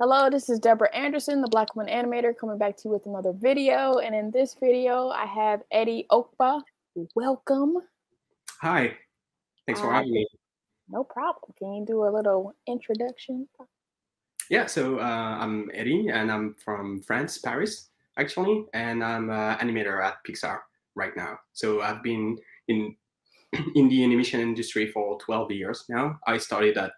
Hello, this is Deborah Anderson, the Black Woman Animator, coming back to you with another video. And in this video, I have Eddie Okpa. Welcome. Hi. Thanks for having me. No problem. Can you do a little introduction? Yeah, so uh, I'm Eddie, and I'm from France, Paris, actually, and I'm an animator at Pixar right now. So I've been in in the animation industry for 12 years now. I started at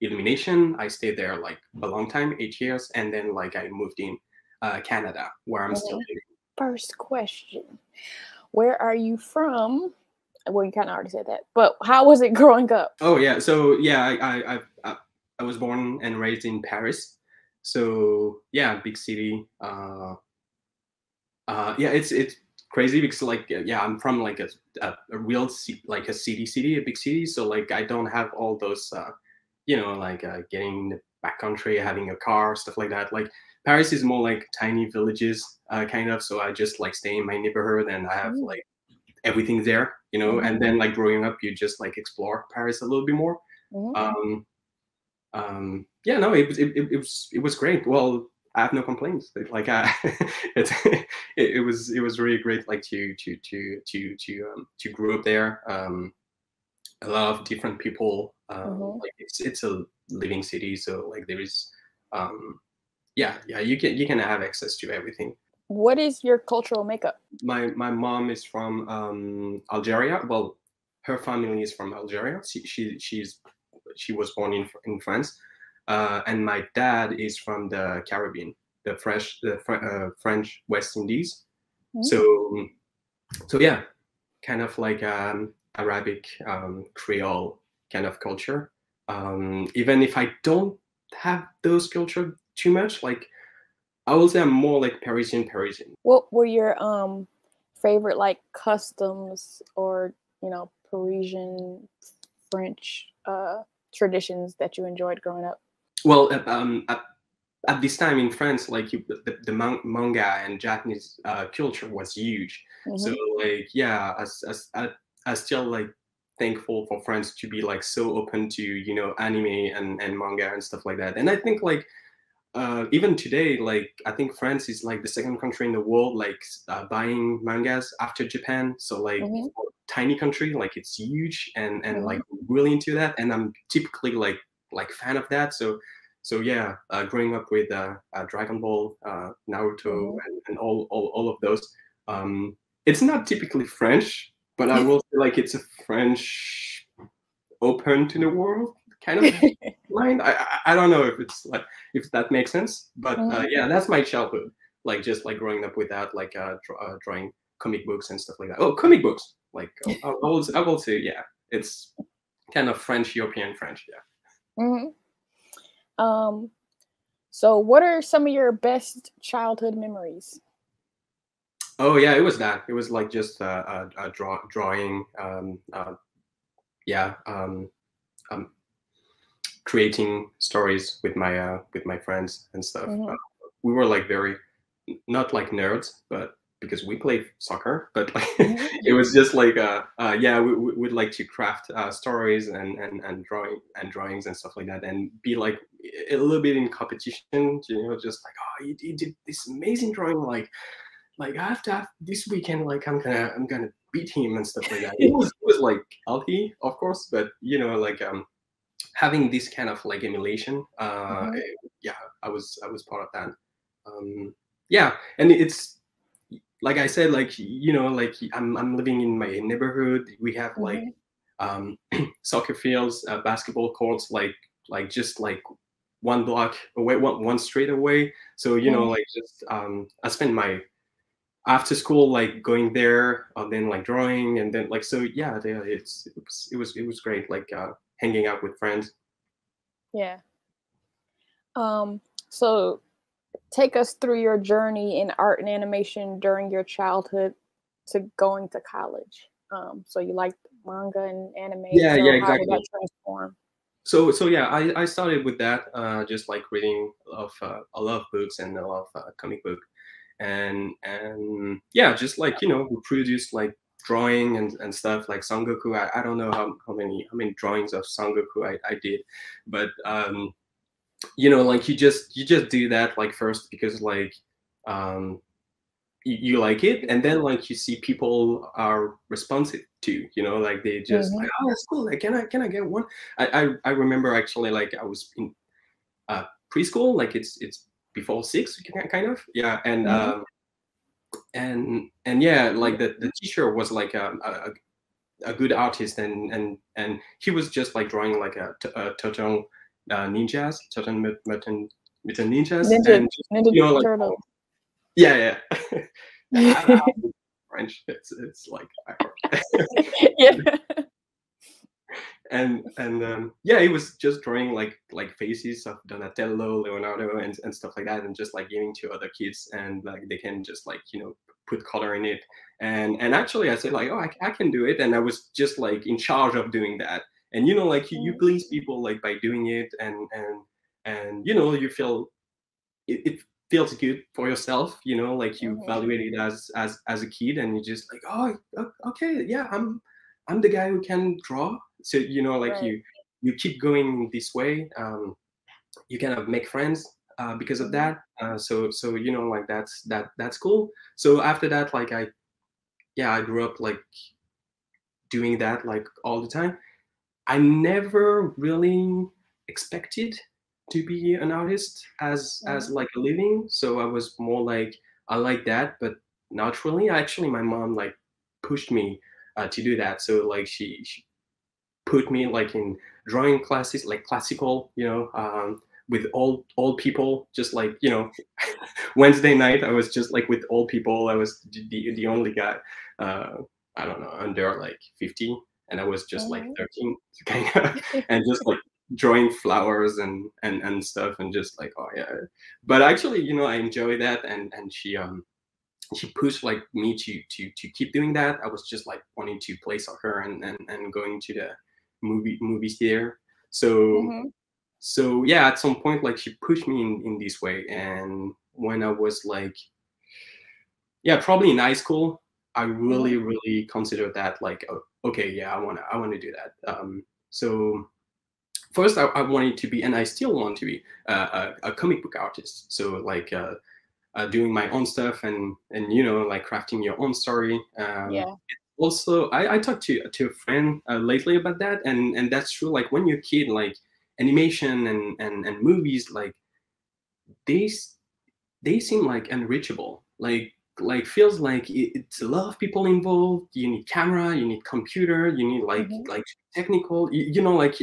Illumination. I stayed there like a long time, eight years, and then like I moved in uh, Canada, where I'm still Mhm. living. First question Where are you from? Well, you kind of already said that, but how was it growing up? Oh yeah, so yeah, I I, I I was born and raised in Paris. So yeah, big city. Uh, uh, yeah, it's it's crazy because like uh, yeah, I'm from like a a, a real ci- like a city city, a big city. So like I don't have all those uh, you know like uh, getting in the backcountry, having a car, stuff like that. Like Paris is more like tiny villages uh, kind of. So I just like stay in my neighborhood and I have Mm. like everything there, you know. Mhm. And then like growing up, you just like explore Paris a little bit more Mhm. um, um, yeah, no, it was it, it, it was it was great. Well, I have no complaints. Like I, it, it, it was it was really great. Like to to to to to um, to grow up there. Um, a lot of different people. Um, Mhm. Like it's it's a living city, so like there is, um, yeah, yeah. You can you can have access to everything. What is your cultural makeup? My my mom is from um, Algeria. Well, her family is from Algeria. She, she she's she was born in in France, uh, and my dad is from the Caribbean, the French the Fr- uh, French West Indies. Mm. So so yeah, kind of like um, Arabic um, Creole kind of culture. Um, even if I don't have those culture too much, like I will say I'm more like Parisian Parisian. What were your um favorite like customs or you know Parisian French uh traditions that you enjoyed growing up? Well, at, um, at, at this time in France, like you, the, the manga and Japanese uh, culture was huge. So Mhm. like yeah, I, I still like thankful for France to be like so open to you know anime and, and manga and stuff like that. And I think like uh, even today, like I think France is like the second country in the world like uh, buying mangas after Japan. So like Mhm. tiny country, like it's huge and and Mhm. like really into that. And I'm typically like like fan of that. So so yeah, uh, growing up with uh, uh, Dragon Ball, uh, Naruto, Mhm. and, and all, all all of those. Um, it's not typically French, but I will say like it's a French open to the world kind of line. I, I don't know if it's like if that makes sense, but uh, Mhm. yeah, that's my childhood. Like just like growing up with that, like uh, dr- uh, drawing comic books and stuff like that. Oh, comic books! Like I, I will I will say yeah, it's kind of French European French. Yeah. hmm Um, so what are some of your best childhood memories? Oh yeah, it was that. It was like just a, uh, uh, draw, drawing. Um, uh, yeah, um, um, creating stories with my uh, with my friends and stuff. Mhm. Uh, we were like very not like nerds, but because we play soccer, but like Mhm. it was just like uh, uh yeah, we we- we'd like to craft uh, stories and and and drawing and drawings and stuff like that, and be like a little bit in competition. You know, just like oh, you, you did this amazing drawing, like like I have to have this weekend, like I'm gonna I'm gonna beat him and stuff like that. It was it was like healthy, of course, but you know, like um having this kind of like emulation, uh Mhm. eh, yeah, I was I was part of that. Um yeah, and it's like I said, like you know, like I'm I'm living in my neighborhood. We have like Mhm. um soccer fields, uh, basketball courts, like like just like one block away, one one street away. So you know, Mhm. like just um I spend my after school like going there and then like drawing and then like so yeah they, it's it was it was it was great like uh hanging out with friends Yeah. Um, so take us through your journey in art and animation during your childhood to going to college. Um, so you liked manga and anime. Yeah, so yeah, exactly. so so yeah i i started with that uh just like reading of uh, a lot of books and a lot of uh, comic book and and yeah just like you know we produced like drawing and, and stuff like Sangoku. I, I don't know how, how many how many drawings of Sangoku I, I did, but um, you know like you just you just do that like first because like um you, you like it and then like you see people are responsive to you know like they just Mhm. like oh that's cool like can i can i get one i i, I remember actually like i was in uh preschool like it's it's before six ki- kind of yeah and Mhm. um and and yeah like the, the teacher was like um, a, a, a good artist and and and he was just like drawing like a turtle uh, ninjas turtle mut- mutant mutant ninjas Ninja and Ninja you know, like, Turtle. yeah yeah I- I- I'm French it's it's like yeah. And and um, yeah, he was just drawing like like faces of Donatello, Leonardo, and, and stuff like that, and just like giving to other kids, and like they can just like you know put color in it. And and actually, I said like, oh, I, I can do it, and I was just like in charge of doing that. And you know, like you, you Mhm. please people like by doing it, and and and you know, you feel it, it feels good for yourself. You know, like you evaluate it as as as a kid, and you just like, oh, okay, yeah, I'm I'm the guy who can draw. So you know, like Right. you you keep going this way. Um, you kind of make friends uh, because of Mhm. that. Uh, so so you know, like that's that that's cool. So after that, like I yeah, I grew up like doing that like all the time. I never really expected to be an artist as as like a living. So I was more like I like that, but naturally. Actually, my mom like pushed me uh, to do that. So like she, she put me like in drawing classes, like classical, you know, um, with old old people. Just like you know, Wednesday night, I was just like with old people. I was the the only guy. Uh, I don't know, under like fifty, and I was just like Mhm. thirteen, kind of, and just like drawing flowers and and and stuff, and just like oh yeah. But actually, you know, I enjoy that, and and she um she pushed like me to to to keep doing that. I was just like wanting to play soccer and and, and going to the movie movie theater. So Mhm. so yeah, at some point like she pushed me in in this way, and when I was like yeah, probably in high school, I really really considered that like okay, yeah, I want to I want to do that. Um, so first I, I wanted to be, and I still want to be uh, a, a comic book artist. So like. Uh, uh, doing my own stuff and and you know like crafting your own story um, Yeah. Also I, I talked to to a friend uh, lately about that and and that's true like when you're a kid like animation and and, and movies like they they seem like unreachable like like feels like it's a lot of people involved you need camera you need computer you need like Mhm. like technical you, you know like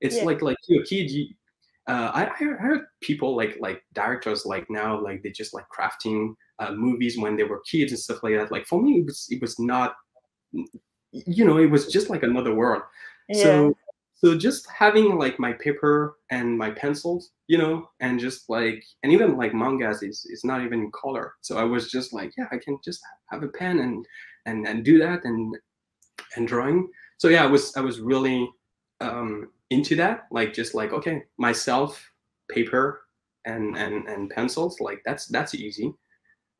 it's Yeah. like like you're a kid you uh, I, I heard people like like directors like now like they just like crafting uh, movies when they were kids and stuff like that. Like for me, it was it was not, you know, it was just like another world. Yeah. So so just having like my paper and my pencils, you know, and just like and even like mangas is is not even in color. So I was just like, yeah, I can just have a pen and and and do that and and drawing. So yeah, I was I was really um, into that. Like just like okay, myself, paper and and and pencils. Like that's that's easy.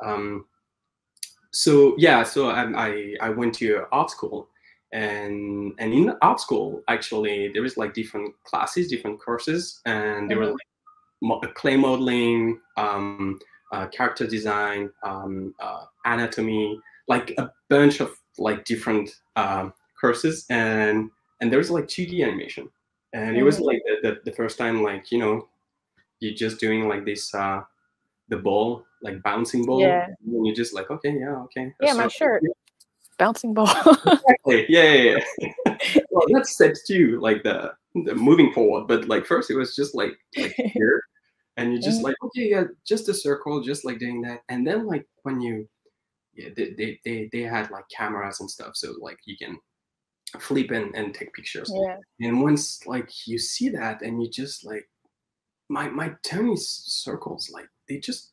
Um, so yeah, so I, I I went to art school, and and in art school actually there is like different classes, different courses, and there were Mhm. like mo- clay modeling, um, uh, character design, um, uh, anatomy, like a bunch of like different um, courses, and and there was like 2D animation, and it was Mhm. like the, the, the first time like you know you're just doing like this uh, the ball like bouncing ball, Yeah. and you're just like okay yeah okay Yeah, my shirt. Bouncing ball. Exactly. Yeah, yeah, yeah. well, that's steps two, like the, the moving forward. But like first, it was just like like here, and you're just Mhm. like okay, yeah, just a circle, just like doing that. And then like when you, yeah, they they they, they had like cameras and stuff, so like you can flip and, and take pictures. yeah. And once like you see that, and you just like my my tiny circles, like they just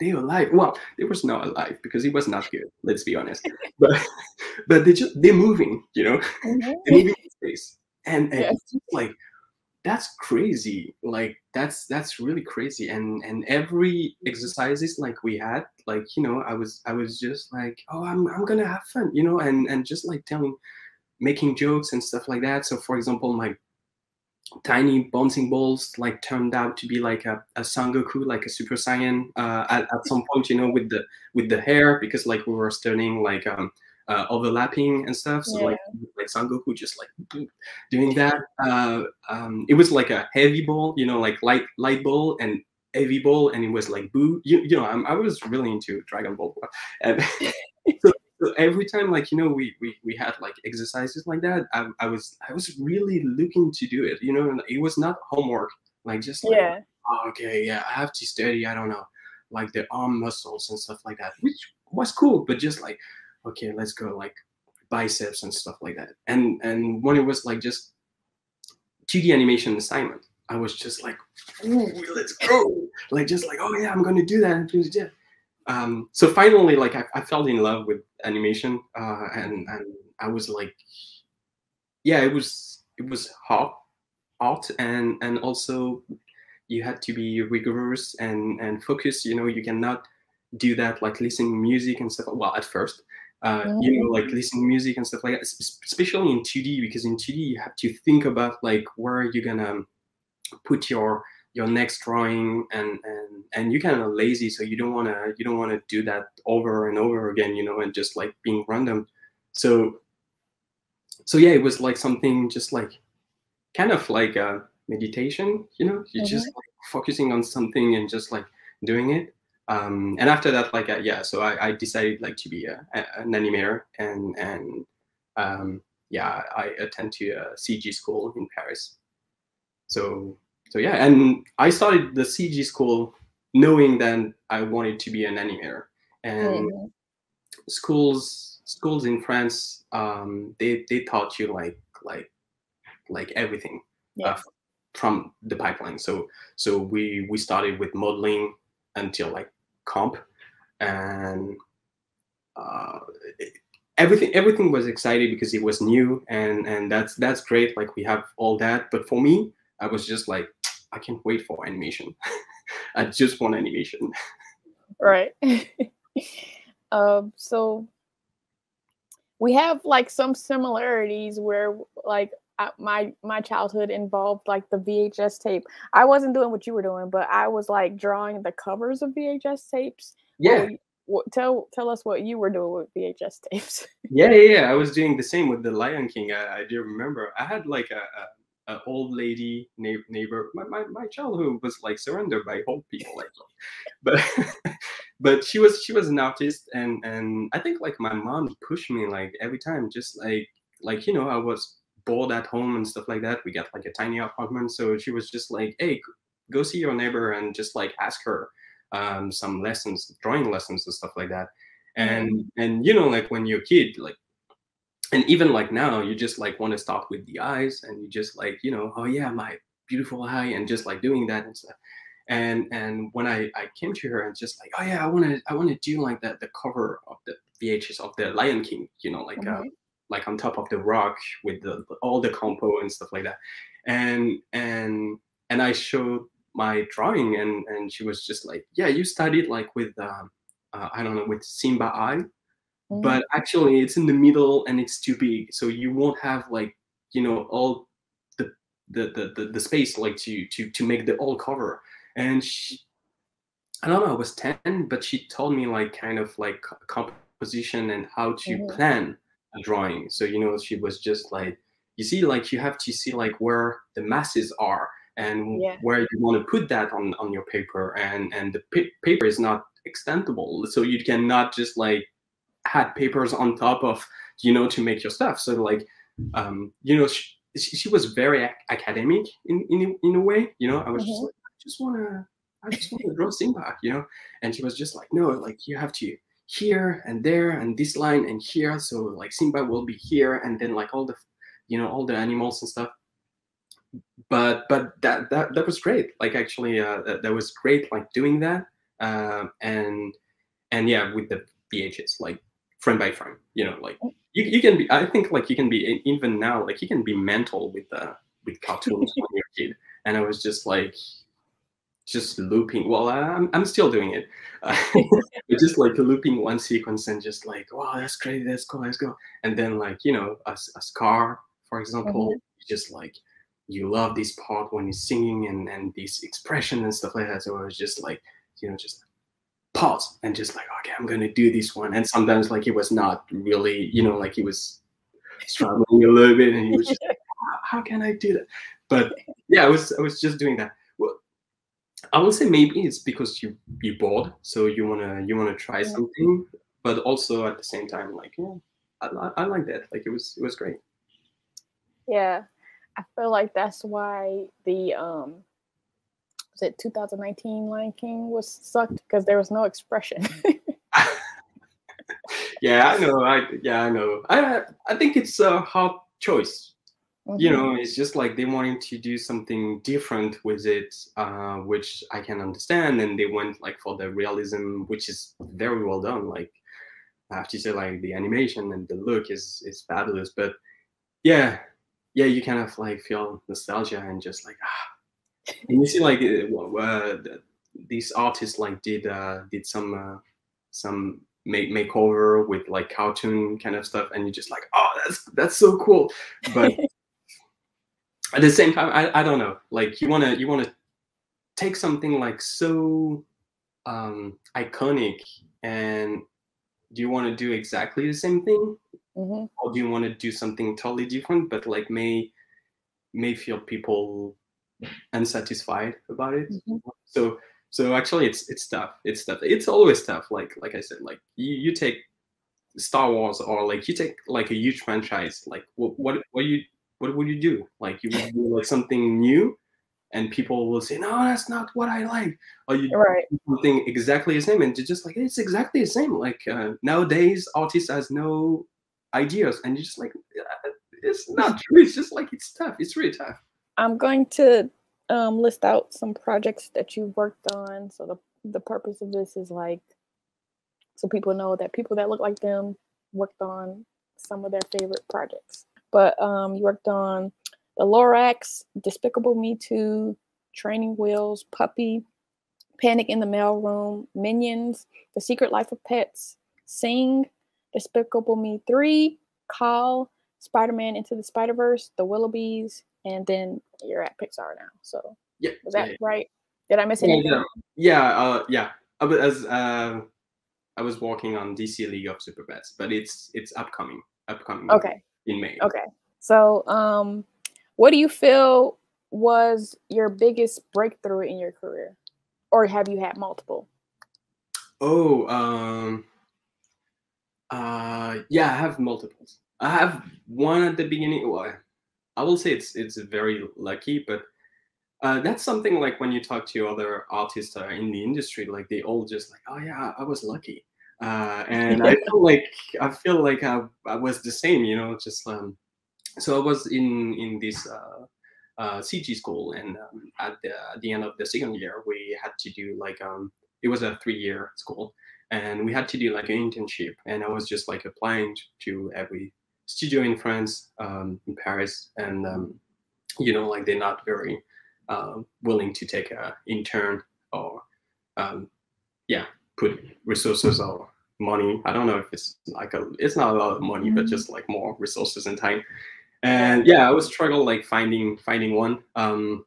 they were alive. Well, they was not alive because it was not good. Let's be honest. But but they just they're moving, you know, Mhm. they're moving in space, and, and just like that's crazy. Like that's that's really crazy. And and every exercises like we had, like you know, I was I was just like, oh, I'm I'm gonna have fun, you know, and and just like telling, making jokes and stuff like that. So for example, my tiny bouncing balls like turned out to be like a, a Sangoku, like a Super Saiyan uh, at, at some point, you know, with the with the hair because like we were studying like um, uh, overlapping and stuff. So yeah. like like Sangoku just like doing that. Uh, um, it was like a heavy ball, you know, like light light ball and heavy ball, and it was like boo. You, you know, I'm, i was really into Dragon Ball, and so so every time like you know we we, we had like exercises like that I, I was i was really looking to do it you know it was not homework like just like, yeah. Oh, okay yeah i have to study i don't know like the arm muscles and stuff like that which was cool but just like okay let's go like biceps and stuff like that and and when it was like just 2d animation assignment i was just like ooh let's go like just like oh yeah i'm gonna do that um, so finally, like I, I, fell in love with animation, uh, and and I was like, yeah, it was it was hot, hot, and and also you had to be rigorous and and focus. You know, you cannot do that like listening music and stuff. Well, at first, uh, you know, like listening music and stuff like that, especially in 2D because in 2D you have to think about like where you're gonna put your your next drawing and and and you're kind of lazy so you don't want to you don't want to do that over and over again you know and just like being random. So so yeah it was like something just like kind of like a meditation you know? You're mm-hmm. just like focusing on something and just like doing it. Um and after that like uh, yeah so I, I decided like to be a, an animator and and um yeah i attend to a cg school in paris. So so yeah, and I started the CG school knowing that I wanted to be an animator. And mm. schools schools in France, um, they they taught you like like like everything uh, from the pipeline. So so we we started with modeling until like comp, and uh, everything everything was exciting because it was new and and that's that's great. Like we have all that, but for me, I was just like I can't wait for animation. I just want animation. right. um, so we have like some similarities where like my my childhood involved like the VHS tape. I wasn't doing what you were doing, but I was like drawing the covers of VHS tapes. Yeah. What, tell tell us what you were doing with VHS tapes. yeah, yeah, yeah. I was doing the same with the Lion King. I, I do remember. I had like a, a an old lady neighbor. My, my, my childhood was like surrendered by old people, like, but but she was she was an artist, and and I think like my mom pushed me like every time, just like like you know I was bored at home and stuff like that. We got like a tiny apartment, so she was just like, hey, go see your neighbor and just like ask her um, some lessons, drawing lessons and stuff like that. And mm-hmm. and you know like when you're a kid, like and even like now you just like want to start with the eyes and you just like you know oh yeah my beautiful eye and just like doing that and stuff. And and when i i came to her and just like oh yeah i want to i want to do like that the cover of the vhs of the lion king you know like mm-hmm. uh, like on top of the rock with the all the compo and stuff like that. And and and i showed my drawing and and she was just like yeah you studied like with um, uh, i don't know with simba eye but mm-hmm. actually it's in the middle and it's too big so you won't have like you know all the the the, the, the space like to to to make the all cover and she i don't know i was 10 but she told me like kind of like composition and how to mm-hmm. plan a drawing so you know she was just like you see like you have to see like where the masses are and yeah. where you want to put that on on your paper and and the p- paper is not extendable so you cannot just like had papers on top of you know to make your stuff. So like um you know she, she was very ac- academic in, in in a way you know? I was mm-hmm. just like i just want to i just want to draw simba you know? And she was just like no like you have to here and there and this line and here so like simba will be here and then like all the you know all the animals and stuff. But but that that that was great. Like actually uh that, that was great like doing that uh, and and yeah with the vhs like frame by frame you know like you, you can be i think like you can be even now like you can be mental with uh with cartoons when you're a kid and i was just like just looping well i'm, I'm still doing it uh, just like looping one sequence and just like wow that's crazy, let's go let's go and then like you know a, a scar for example mm-hmm. just like you love this part when he's singing and and this expression and stuff like that. So it was just like you know just pause and just like okay i'm gonna do this one. And sometimes like he was not really you know like he was struggling a little bit and he was just like, how, how can i do that? But yeah i was i was just doing that. Well i would say maybe it's because you you bored so you want to you want to try Yeah. something but also at the same time like yeah I, I like that. Like it was it was great. Yeah, I feel like that's why the um was it 2019 Lion King was sucked because there was no expression. yeah i know i yeah i know i i think it's a hard choice you Mhm. know it's just like they wanted to do something different with it uh, which i can understand and they went like for the realism which is very well done like i have to say like the animation and the look is is fabulous but yeah yeah you kind of like feel nostalgia and just like ah and you see like uh, uh, these artists like did uh did some uh, some make makeover with like cartoon kind of stuff and you're just like oh that's that's so cool. But at the same time i, I don't know. Like you want to you want to take something like so um iconic and do you want to do exactly the same thing? Mhm. or do you want to do something totally different but like may may feel people unsatisfied about it. Mhm. so so actually it's it's tough. It's tough. It's always tough like like i said like you, you take star wars or like you take like a huge franchise like what what what you what would you do? Like you would do like something new and people will say no that's not what i like. Or you Right. do something exactly the same and you're just like it's exactly the same. Like uh, nowadays artists has no ideas and you're just like "Uh, it's not true. It's just like it's tough. It's really tough I'm going to um, list out some projects that you worked on. So the the purpose of this is like so people know that people that look like them worked on some of their favorite projects. But um, you worked on the Lorax, Despicable Me 2, Training Wheels, Puppy, Panic in the Mailroom, Minions, The Secret Life of Pets, Sing, Despicable Me 3, Call, Spider Man Into the Spider Verse, The Willoughbys, and then you're at Pixar now. So yeah was yeah, that right? Did I miss Yeah, anything? yeah. Yeah, uh, yeah. I was as uh, I was working on DC League of Super Pets, but it's it's upcoming, upcoming. Okay. In May. Okay. So, um, what do you feel was your biggest breakthrough in your career, or have you had multiple? Oh, um, uh, yeah, I have multiples. I have one at the beginning. Well, I will say it's it's very lucky, but uh, that's something like when you talk to other artists uh, in the industry, like they all just like, oh yeah, I was lucky, uh, and I feel like I feel like I, I was the same, you know, just um, so I was in in this uh, uh, CG school, and um, at the at the end of the second year, we had to do like um, it was a three year school, and we had to do like an internship, and I was just like applying to every studio in France, um, in Paris, and um, you know, like they're not very uh, willing to take a intern or um, yeah, put resources or money. I don't know if it's like a it's not a lot of money, but Mhm. just like more resources and time. And yeah, I was struggle like finding finding one. Um,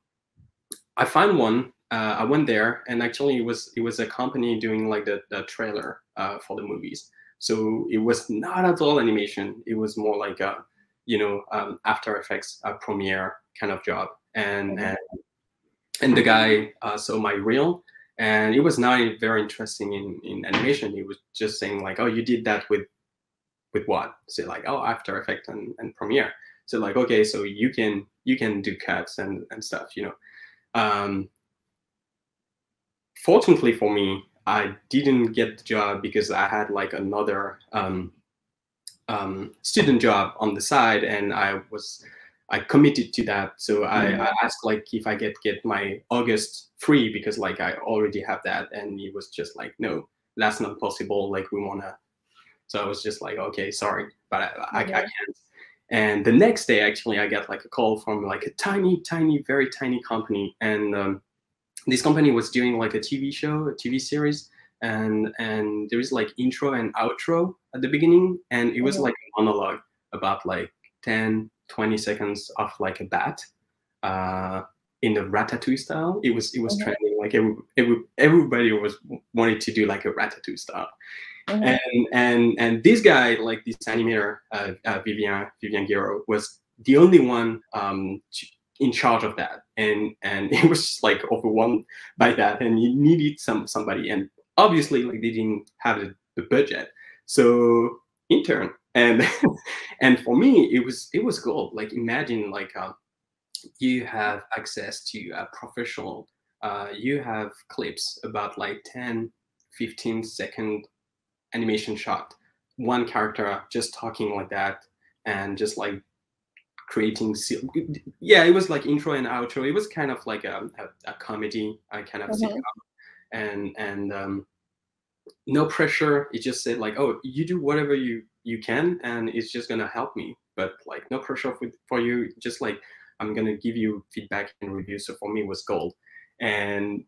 I found one. Uh, I went there, and actually, it was it was a company doing like the, the trailer uh, for the movies. So it was not at all animation. It was more like a you know um, After Effects uh, Premiere kind of job. And and and the guy uh, saw my reel, and it was not very interesting in in animation. He was just saying like, oh, you did that with with what? So like, oh, After Effects and, and Premiere. So like, okay, so you can you can do cuts and and stuff, you know. Um, fortunately for me, I didn't get the job because I had like another um, um, student job on the side, and I was I committed to that. So I, Mhm. I asked like if I get get my August free because like I already have that, and he was just like, no, that's not possible. Like we wanna. So I was just like, okay, sorry, but I, I, I can't. And the next day, actually, I got like a call from like a tiny, tiny, very tiny company, and um, this company was doing like a TV show, a TV series, and and there is like intro and outro at the beginning, and it was Mhm. like a monologue about like 10, 20 seconds of like a bat. uh, in the ratatouille style. It was it was Mhm. trending. Like every, every, everybody was wanted to do like a ratatouille style. Mhm. And and and this guy, like this animator, uh, uh, Vivian Vivian Guerrero, was the only one um, in charge of that. And and he was just like overwhelmed by that, and he needed some somebody. And obviously, like they didn't have the, the budget, so intern. And and for me, it was it was cool. Like imagine like um, you have access to a professional uh, you have clips about like 10 15 second animation shot one character just talking like that and just like creating yeah it was like intro and outro. It was kind of like a, a, a comedy i kind of Mhm. sitcom. and and um no pressure. It just said like oh you do whatever you you can and it's just gonna help me. But like no pressure for, for you. Just like i'm gonna give you feedback and reviews. So for me it was gold. And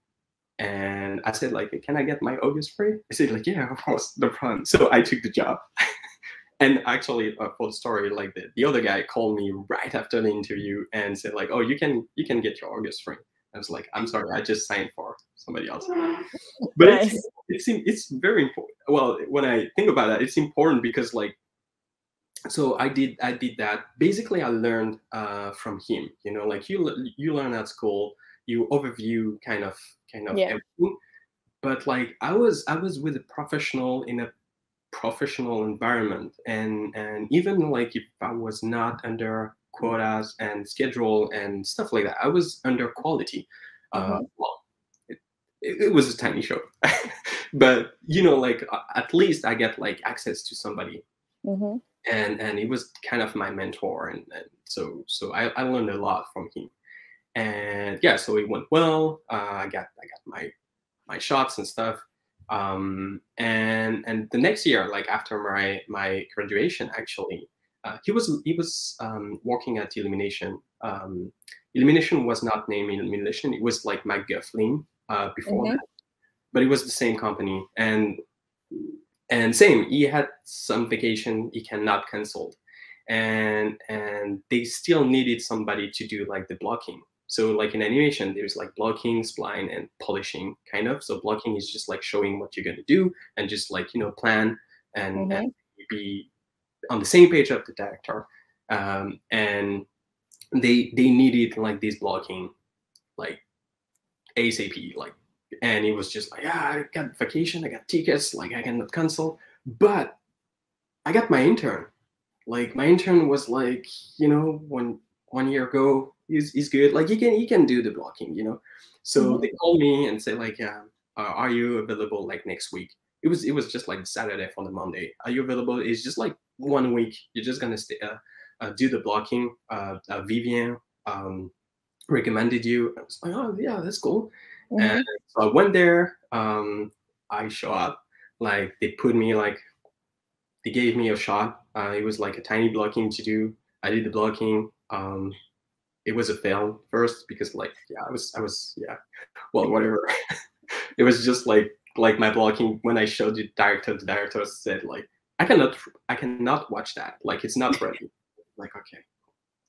and i said like can i get my august free? I said like yeah of course no problem. So i took the job and actually uh, for the story like the, the other guy called me right after the interview and said like oh you can you can get your august free i was like i'm sorry i just signed for somebody else but it's, Nice. it's it's very important well when i think about that it's important because like so i did i did that basically i learned uh, from him you know like you you learn at school you overview kind of kind of Yeah. everything but like i was i was with a professional in a professional environment. And and even like if i was not under quotas and schedule and stuff like that i was under quality uh, Mhm. well it, it, it was a tiny show. But you know like at least i get like access to somebody. Mhm. and and he was kind of my mentor and, and so so I, I learned a lot from him. And yeah so it went well. Uh, i got i got my my shots and stuff um and and the next year like after my my graduation actually uh, he was he was um, working at illumination. Um illumination was not named illumination. It was like my Gufflin, uh before Mhm. that. But it was the same company. And and same he had some vacation he cannot cancel. And and they still needed somebody to do like the blocking so like in animation there's like blocking spline and polishing kind of. So blocking is just like showing what you're going to do and just like you know plan and, and be on the same page of the director. Um, and they they needed like this blocking like asap like and it was just like yeah i got vacation i got tickets like i cannot cancel. But i got my intern. Like my intern was like you know one one year ago he's, he's good like he can he can do the blocking you know so Mhm. they called me and say like yeah uh, are you available like next week it was it was just like saturday for the monday are you available it's just like one week you're just gonna stay uh, uh, do the blocking uh, uh vivian um recommended you i was like oh yeah that's cool Mhm. and so I went there. Um, I show up. Like they put me like they gave me a shot. Uh, it was like a tiny blocking to do. I did the blocking. Um, it was a fail first because like yeah, I was I was yeah, well whatever. it was just like like my blocking when I showed the director. The director said like I cannot I cannot watch that. Like it's not ready. like okay.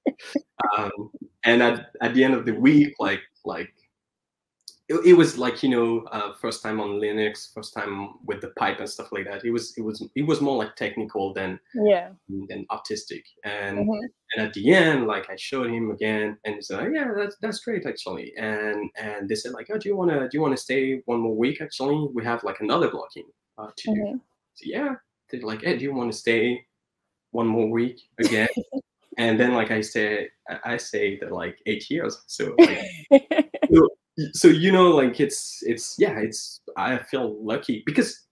Um, and at, at the end of the week, like like it, it was like you know uh, first time on linux first time with the pipe and stuff like that. It was it was it was more like technical than Yeah. than artistic. And Mhm. and at the end like i showed him again and he said oh, yeah that's that's great actually. And and they said like oh do you want to do you want to stay one more week actually? We have like another blocking uh, to do. Mhm. so, yeah they're like hey do you want to stay one more week again? And then like i say i I say that like eight years. So like, so you know like it's it's yeah it's i feel lucky because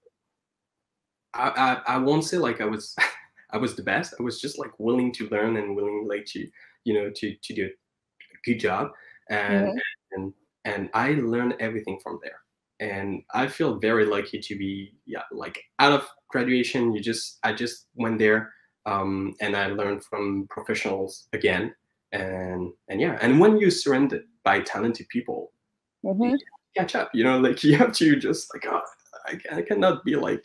I, I i won't say like i was i was the best. I was just like willing to learn and willing like to you know to to do a good job. And Mhm. and and i learned everything from there. And i feel very lucky to be yeah like out of graduation you just i just went there um and i learned from professionals again. And and yeah. And when you're surrounded by talented people Mhm. catch up you know like you have to just like oh i, I cannot be like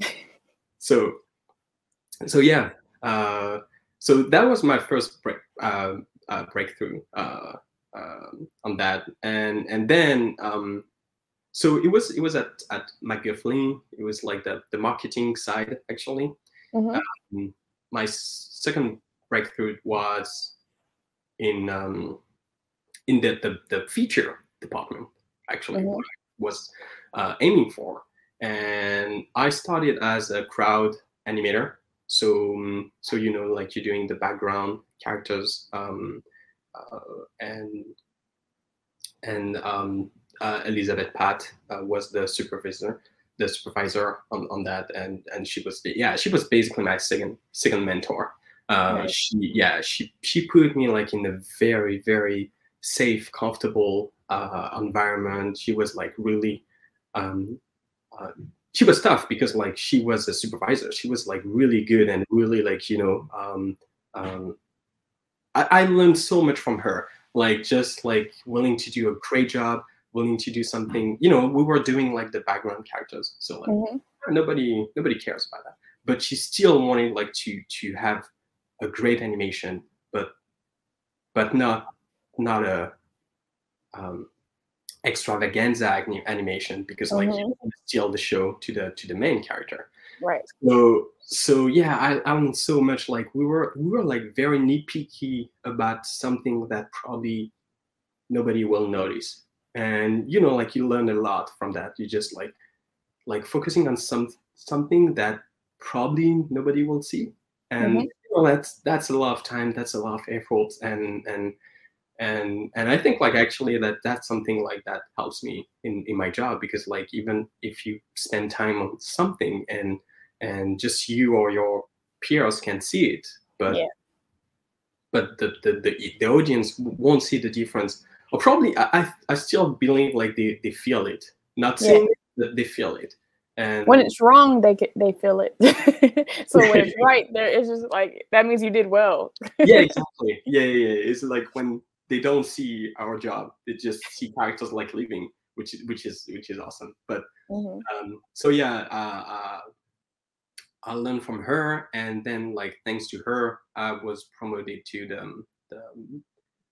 so so yeah uh so that was my first break uh, uh breakthrough uh um, on that, and and then um, so it was it was at at McGuffin. It was like the the marketing side actually. Mhm. Um, my second breakthrough was in um, in the, the the feature department actually Mhm. I was uh, aiming for, and I started as a crowd animator. So um, so you know like you're doing the background characters um, uh, and and um, uh, Elizabeth Pat uh, was the supervisor, the supervisor on, on that, and and she was yeah she was basically my second second mentor. Uh, Right. She yeah she she put me like in a very very safe comfortable uh, environment. She was like really. Um, uh, she was tough because like she was a supervisor. She was like really good and really like you know um, um, I, I learned so much from her. Like just like willing to do a great job, willing to do something. You know, we were doing like the background characters, so like Mhm. nobody nobody cares about that. But she still wanted like to to have a great animation, but but not not a um, extravaganza animation because like you Mhm. steal the show to the to the main character Right. so so yeah I, i'm so much like we were we were like very nitpicky about something that probably nobody will notice and you know like you learn a lot from that you just like like focusing on some something that probably nobody will see and Mhm. you know that's that's a lot of time that's a lot of effort and and and and i think like actually that that's something like that helps me in in my job because like even if you spend time on something and and just you or your peers can see it but Yeah. but the, the the the audience won't see the difference or probably i i, I still believe like they they feel it not Yeah. seeing it they feel it and When it's wrong, they they feel it. so when it's right, there it's just like that means you did well. yeah exactly yeah, yeah yeah it's like when they don't see our job they just see characters like living which is which is which is awesome but Mhm. um so yeah uh, uh i learned from her and then like thanks to her i was promoted to the, the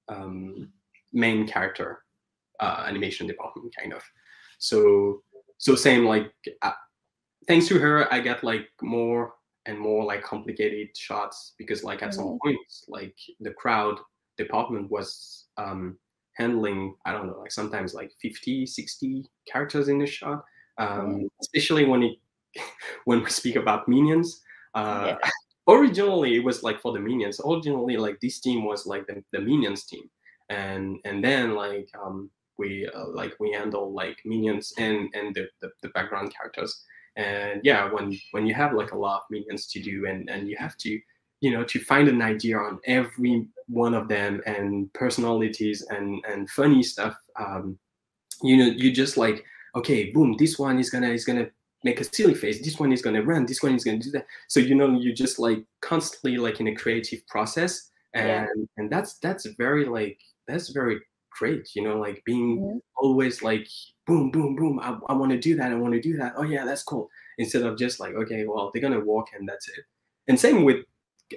um, main character uh, animation department kind of so so same like uh, thanks to her i got like more and more like complicated shots because like at some Mhm. points like the crowd department was um handling i don't know like sometimes like 50 60 characters in the shot um especially when it when we speak about minions. Uh Yeah. originally it was like for the minions. Originally like this team was like the, the minions team. And and then like um we uh, like we handle like minions and and the, the, the background characters. And yeah when when you have like a lot of minions to do and and you have to you know to find an idea on every one of them and personalities and and funny stuff um you know you just like okay boom this one is gonna is gonna make a silly face. This one is gonna run. This one is gonna do that. So you know you just like constantly like in a creative process and Yeah. and that's that's very like that's very great you know like being Mhm. always like boom boom boom i, I want to do that i want to do that. Oh yeah that's cool. Instead of just like okay well they're gonna walk and that's it. And same with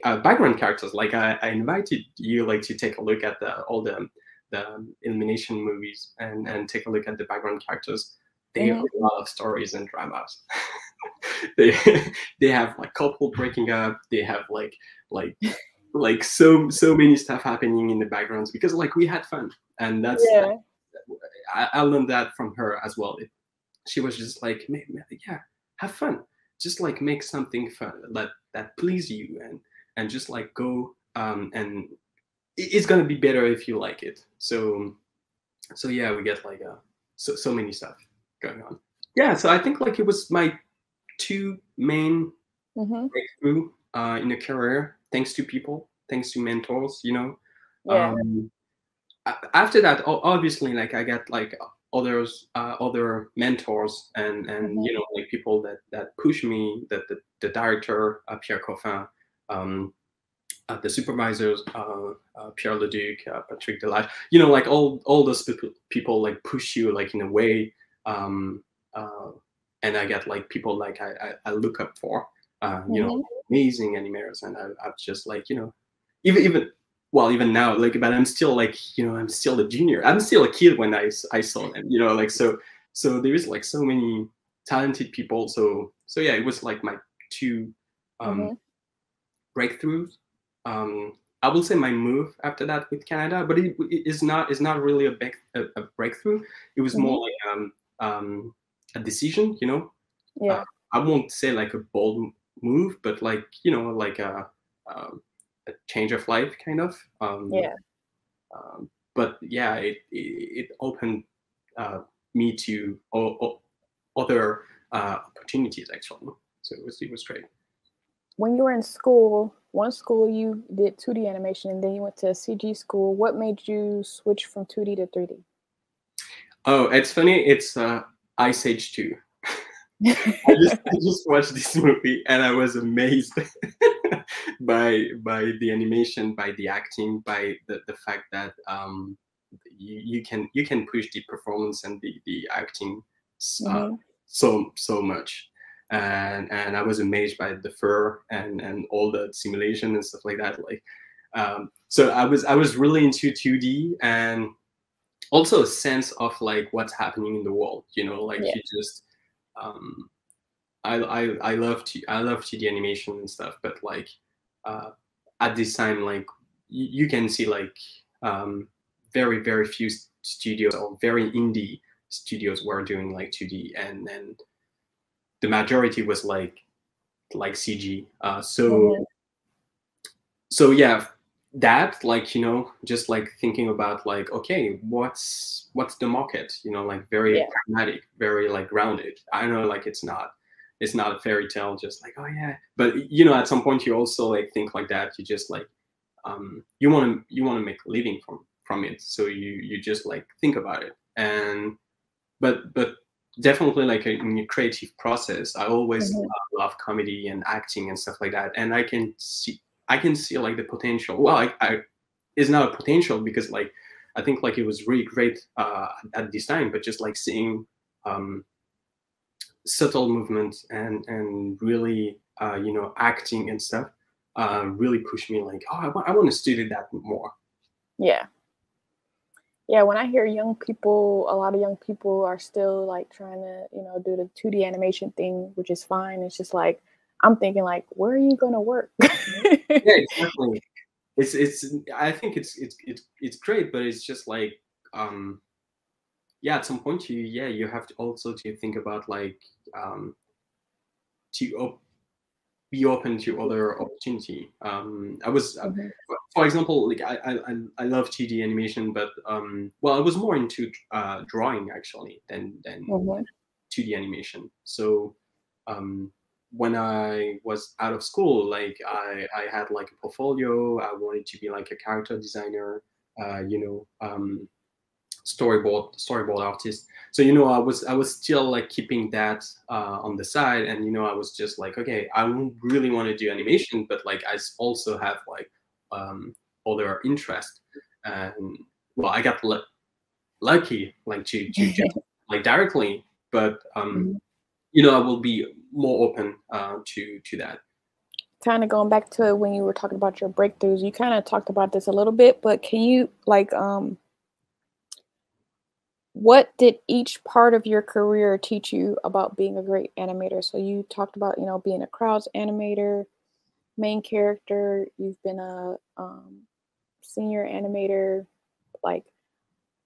uh, background characters. Like I, I invited you like to take a look at the all the the Illumination movies and and take a look at the background characters. They have a lot of stories and dramas. They they have like couple breaking up. They have like like like so so many stuff happening in the backgrounds because like we had fun. And that's Yeah. I, I learned that from her as well. It, she was just like "Ma- ma- yeah have fun. Just like make something fun that that please you and and just like go um and it's gonna be better if you like it so so yeah we get like uh so so many stuff going on yeah so i think like it was my two main hmm breakthrough uh in a career thanks to people thanks to mentors you know Yeah. um, after that obviously like i got like others uh, other mentors and and Mhm. you know like people that that push me that the, the director uh, pierre coffin um uh, the supervisors uh, uh, pierre leduc uh, patrick delage you know like all all those people people like push you like in a way um uh and i get like people like i i, I look up for uh you know Mhm. amazing animators and I, i'm just like you know even even well even now like but i'm still like you know i'm still a junior i'm still a kid when i i saw them you know like so so there is like so many talented people so so yeah it was like my two um Mhm. Breakthroughs um i will say my move after that with canada but it, is not is not really a, back, a, a breakthrough it was more like um um a decision you know Yeah. I won't say like a bold move, but like you know, like a um, a change of life kind of. Um, Yeah. Um, but yeah, it it, it opened uh, me to o- o- other uh, opportunities actually. So it was it was great. When you were in school, one school you did 2D animation, and then you went to CG school. What made you switch from 2D to 3D? Oh, it's funny. It's uh, Ice Age Two. I just I just watched this movie and I was amazed by by the animation, by the acting, by the, the fact that um, you, you can you can push the performance and the the acting s- uh, Mhm. so so much. And and I was amazed by the fur and and all the simulation and stuff like that. Like um, so I was I was really into 2D and also a sense of like what's happening in the world. You know, like Yeah. you just um, I, I I love to I love 2D animation and stuff, but like uh, at this time, like you, you can see like um, very very few studios or very indie studios were doing like 2D, and then the majority was like like CG. Uh, so Mhm. so yeah that like you know just like thinking about like okay what's what's the market you know like very Yeah. pragmatic very like grounded i know like it's not it's not a fairy tale just like oh yeah but you know at some point you also like think like that you just like um you want to you want to make a living from from it so you you just like think about it and but but definitely like in your creative process i always Mhm. uh, love comedy and acting and stuff like that and i can see i can see like the potential well i, I it's not a potential because like i think like it was really great uh at this time but just like seeing um subtle movements and and really uh you know acting and stuff uh really pushed me like oh i, wa- I want to study that more Yeah. Yeah, when I hear young people, a lot of young people are still like trying to, you know, do the 2D animation thing, which is fine. It's just like I'm thinking like, where are you gonna work? yeah exactly it's it's i think it's it's it's, it's great but it's just like um yeah at some point you yeah you have to also to think about like um to op- be open to other opportunity um i was uh, Mhm. for example like I, I I- love 2d animation but um well i was more into uh drawing actually than than Mhm. 2d animation so um when i was out of school like i i had like a portfolio i wanted to be like a character designer uh you know um storyboard storyboard artist. So you know i was i was still like keeping that uh, on the side and you know i was just like okay i really want to do animation but like i also have like um other interest. And well i got lu- lucky like to to just like directly but um Mhm. you know i will be more open uh to to that. Kind of going back to when you were talking about your breakthroughs, you kind of talked about this a little bit, but can you like um what did each part of your career teach you about being a great animator? So you talked about, you know, being a crowds animator, main character, you've been a um, senior animator. Like,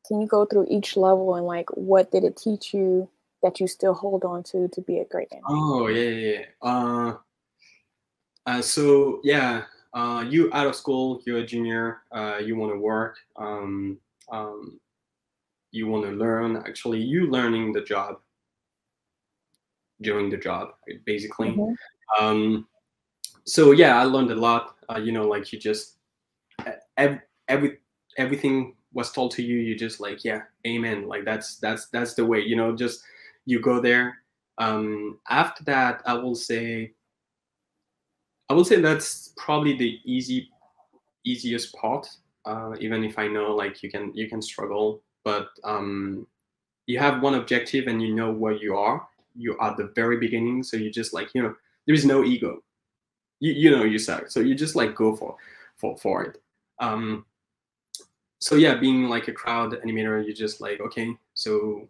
can you go through each level and like what did it teach you that you still hold on to to be a great animator? oh yeah yeah, uh Uh, so yeah, uh, you out of school, you're a junior, uh, you want to work, um, um, you want to learn. Actually, you learning the job during the job, basically. Mhm. Um, so yeah, I learned a lot. Uh, you know, like you just every, every everything was told to you. You just like yeah, amen. Like that's that's that's the way. You know, just you go there. Um, after that, I will say I will say that's probably the easy easiest part uh, even if i know like you can you can struggle but um, you have one objective and you know where you are. You are at the very beginning so you just like you know there is no ego. You, you know you suck so you just like go for for for it. Um, so yeah, being like a crowd animator, you're just like, okay, so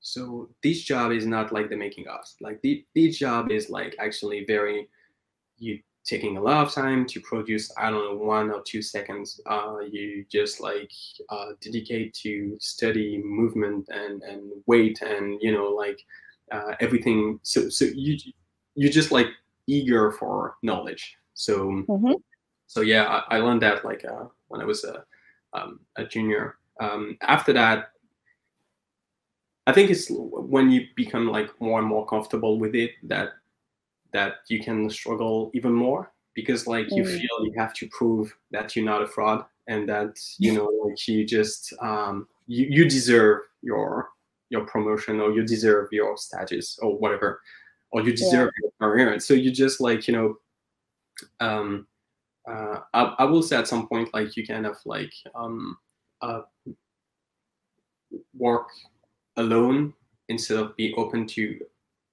so this job is not like the making of. Like the, this job is like actually very you taking a lot of time to produce i don't know one or two seconds uh, you just like uh, dedicate to study movement and and weight and you know like uh, everything. So so you you just like eager for knowledge. So mm-hmm. so yeah I, I, learned that like uh, when i was a, um, a junior. Um, after that i think it's when you become like more and more comfortable with it that that you can struggle even more because like you mm. feel you have to prove that you're not a fraud and that you know like you just um, you, you deserve your your promotion or you deserve your status or whatever or you deserve yeah. your career so you just like you know um uh, I, I will say at some point like you kind of like um uh, work alone instead of be open to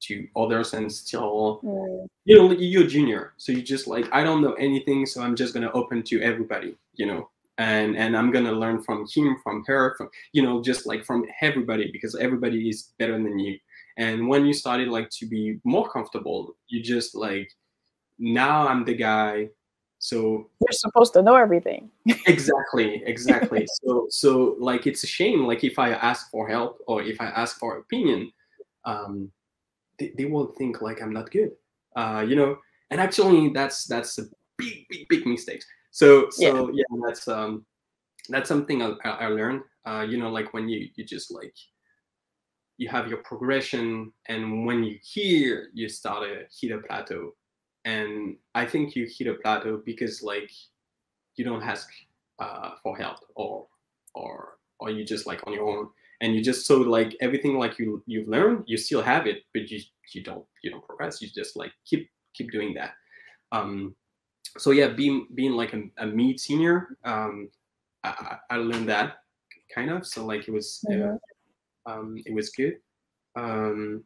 to others and still mm. you know you're junior so you just like i don't know anything so i'm just gonna open to everybody you know? And and i'm gonna learn from him from her from you know just like from everybody because everybody is better than you. And when you started like to be more comfortable you just like now i'm the guy so you're supposed to know everything. Exactly exactly. So so like it's a shame like if i ask for help or if i ask for opinion um they, they will think like I'm not good. Uh, you know, and actually that's that's a big big big mistake. So so yeah, yeah that's um that's something I, I learned. Uh, you know, like when you you just like you have your progression, and when you hear you start to hit a plateau, and I think you hit a plateau because like you don't ask uh, for help or or or you just like on your own and you just so like everything like you you've learned you still have it but you you don't you don't progress you just like keep keep doing that. Um so yeah being being like a, a mid senior um I, I learned that kind of so like it was uh, um it was good. Um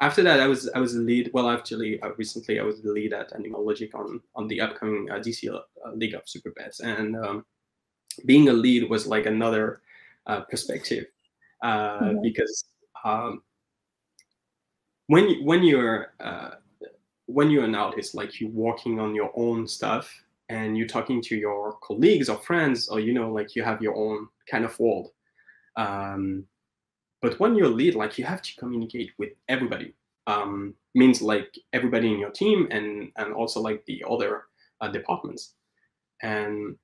after that i was i was the lead well actually uh, recently i was the lead at Animal Logic on on the upcoming uh, dc uh, league of super pets and um being a lead was like another uh, perspective uh, mm-hmm. because um, when when you're uh, when you're an artist, like you're working on your own stuff and you're talking to your colleagues or friends, or you know, like you have your own kind of world. Um, but when you're a lead, like you have to communicate with everybody. Um, means like everybody in your team and and also like the other uh, departments, and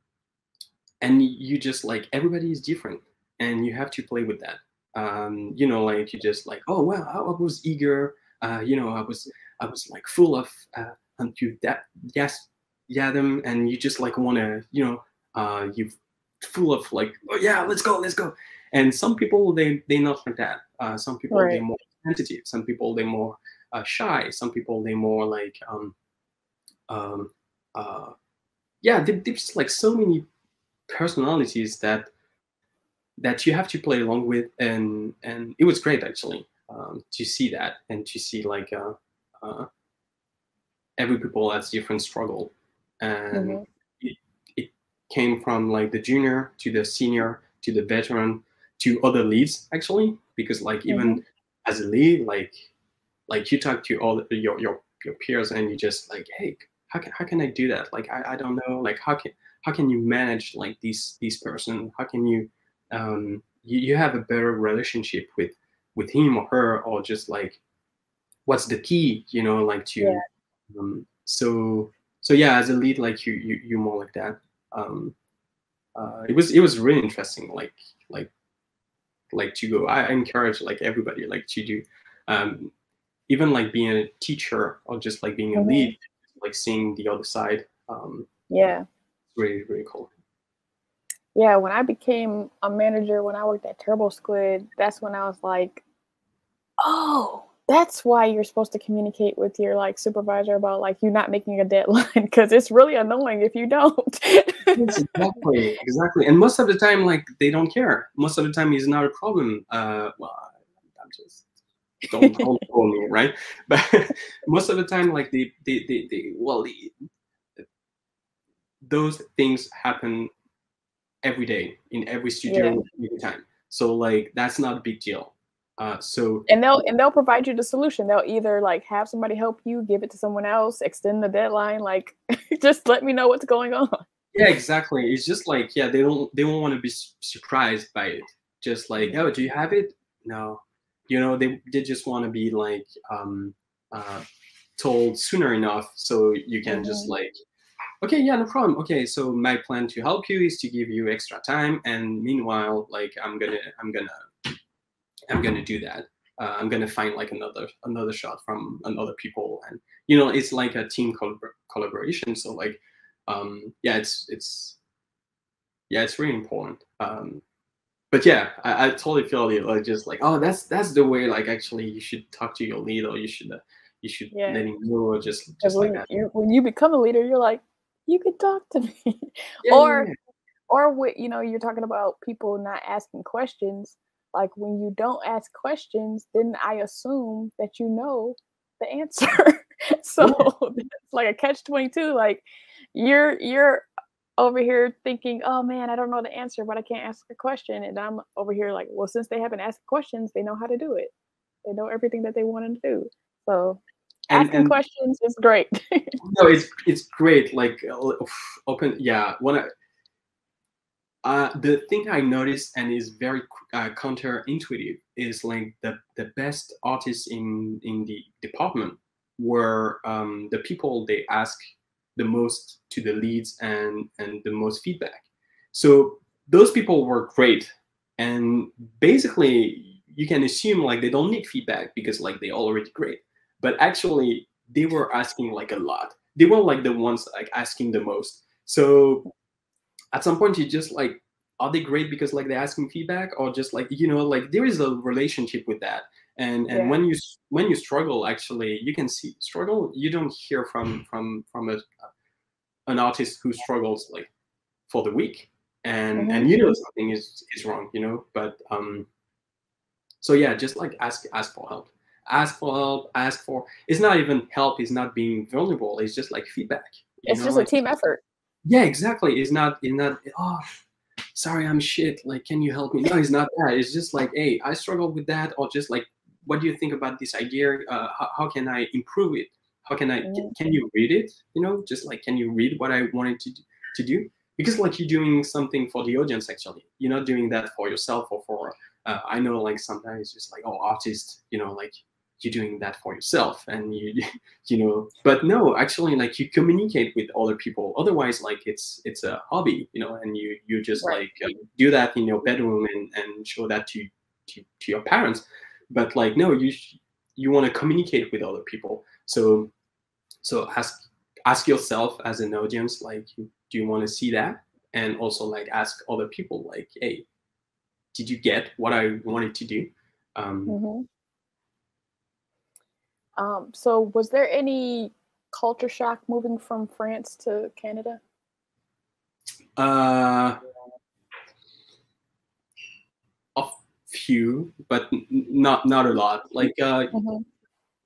and you just like everybody is different and you have to play with that um, you know like you just like oh well i, was eager uh, you know i was i was like full of uh, unto that yes yeah them and you just like want to you know uh, you full of like oh yeah let's go let's go. And some people they they not like that. Uh, some people right. they're more tentative some people they're more uh, shy. Some people they're more like um um uh yeah there's like so many personalities that that you have to play along with and and it was great actually um, to see that and to see like uh, uh, every people has different struggle and mm-hmm. it, it came from like the junior to the senior to the veteran to other leads actually because like mm-hmm. even as a lead like like you talk to all your your, your peers and you just like hey how can, how can i do that like I, I don't know like how can how can you manage like these these person how can you um, you, you have a better relationship with with him or her or just like what's the key you know like to yeah. um, so so yeah as a lead like you you you more like that um uh, it was it was really interesting like like like to go i encourage like everybody like to do um even like being a teacher or just like being a mm-hmm. lead like seeing the other side um yeah really really cool yeah, when I became a manager, when I worked at TurboSquid, that's when I was like, oh, that's why you're supposed to communicate with your like supervisor about like you not making a deadline because it's really annoying if you don't. exactly, exactly. And most of the time, like they don't care. Most of the time, it's not a problem. Uh, well, I'm just don't don't call me right, but most of the time, like they they they, they well. They, those things happen every day in every studio yeah. every time. So like that's not a big deal. Uh, so and they'll and they'll provide you the solution. They'll either like have somebody help you, give it to someone else, extend the deadline. Like, just let me know what's going on. Yeah, exactly. It's just like yeah, they don't they don't want to be surprised by it. Just like oh, do you have it? No, you know they they just want to be like um uh told sooner enough so you can mm-hmm. just like okay yeah no problem okay so my plan to help you is to give you extra time and meanwhile like i'm gonna i'm gonna i'm gonna do that uh, i'm gonna find like another another shot from another people and you know it's like a team collabor- collaboration so like um yeah it's it's yeah it's really important um but yeah I, I totally feel it like just like oh that's that's the way like actually you should talk to your leader. you should uh, you should yeah. let him know or just just when, like that. You, when you become a leader you're like you could talk to me. Yeah, or yeah. or what you know you're talking about people not asking questions like when you don't ask questions then i assume that you know the answer. So yeah. it's like a catch 22 like you're you're over here thinking oh man i don't know the answer but i can't ask a question. And i'm over here like well since they haven't asked questions they know how to do it. They know everything that they want to do. So and, asking and, questions is great. no, it's it's great. Like open, yeah. When I, uh, the thing I noticed and is very uh, counterintuitive is like the the best artists in in the department were um, the people they ask the most to the leads and and the most feedback. So those people were great, and basically you can assume like they don't need feedback because like they already great but actually they were asking like a lot. They were like the ones like asking the most. So at some point you just like are they great because like they're asking feedback? Or just like you know like there is a relationship with that. And and yeah. when you when you struggle actually you can see struggle you don't hear from from from a an artist who struggles like for the week. And mm-hmm. and you know something is is wrong you know? But um so yeah just like ask ask for help ask for help, ask for. It's not even help. It's not being vulnerable. It's just like feedback. It's know? just like, a team effort. Yeah, exactly. It's not. It's not. Oh, sorry, I'm shit. Like, can you help me? No, it's not that. It's just like, hey, I struggle with that, or just like, what do you think about this idea? Uh, how, how can I improve it? How can I? Can, can you read it? You know, just like, can you read what I wanted to to do? Because like you're doing something for the audience. Actually, you're not doing that for yourself or for. Uh, I know, like sometimes it's just like, oh, artist, you know, like you're doing that for yourself and you you know but no actually like you communicate with other people. Otherwise like it's it's a hobby you know and you you just right. like uh, do that in your bedroom and and show that to to, to your parents. But like no you you want to communicate with other people. So so ask ask yourself as an audience like do you want to see that? And also like ask other people like hey did you get what i wanted to do? Um, mm-hmm um, so, was there any culture shock moving from France to Canada? Uh, a few, but not not a lot. Like, uh, mm-hmm.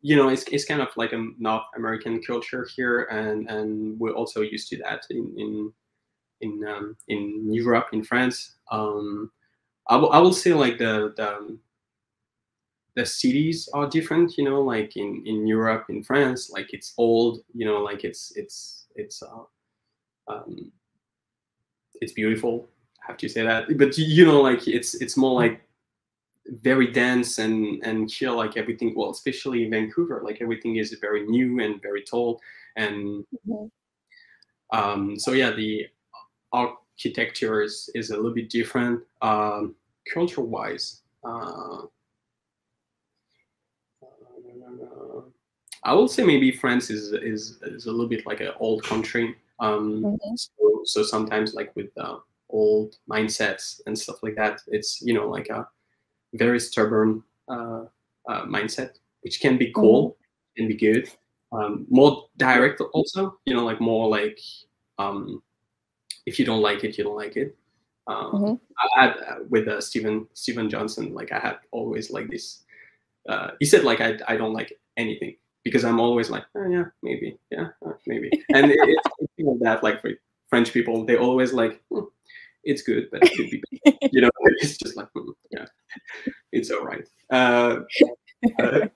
you know, it's it's kind of like a North American culture here, and and we're also used to that in in in um, in Europe, in France. Um, I, w- I will say like the the the cities are different you know like in in europe in france like it's old you know like it's it's it's uh um it's beautiful i have to say that but you know like it's it's more like very dense and and chill like everything well especially in vancouver like everything is very new and very tall and mm-hmm. um so yeah the architecture is is a little bit different um culture wise uh I will say maybe France is is is a little bit like an old country. Um, mm-hmm. so, so, sometimes like with uh, old mindsets and stuff like that, it's you know like a very stubborn uh, uh, mindset, which can be cool mm-hmm. and be good. Um, more direct also, you know, like more like um, if you don't like it, you don't like it. Um, mm-hmm. I had uh, with uh, Steven Steven Johnson, like I had always like this. Uh, he said like I I don't like anything because I'm always like, oh, yeah, maybe, yeah, uh, maybe, and it, it's like that like for French people, they always like, hmm, it's good, but it could be, you know, it's just like, hmm, yeah, it's all right. Uh, uh,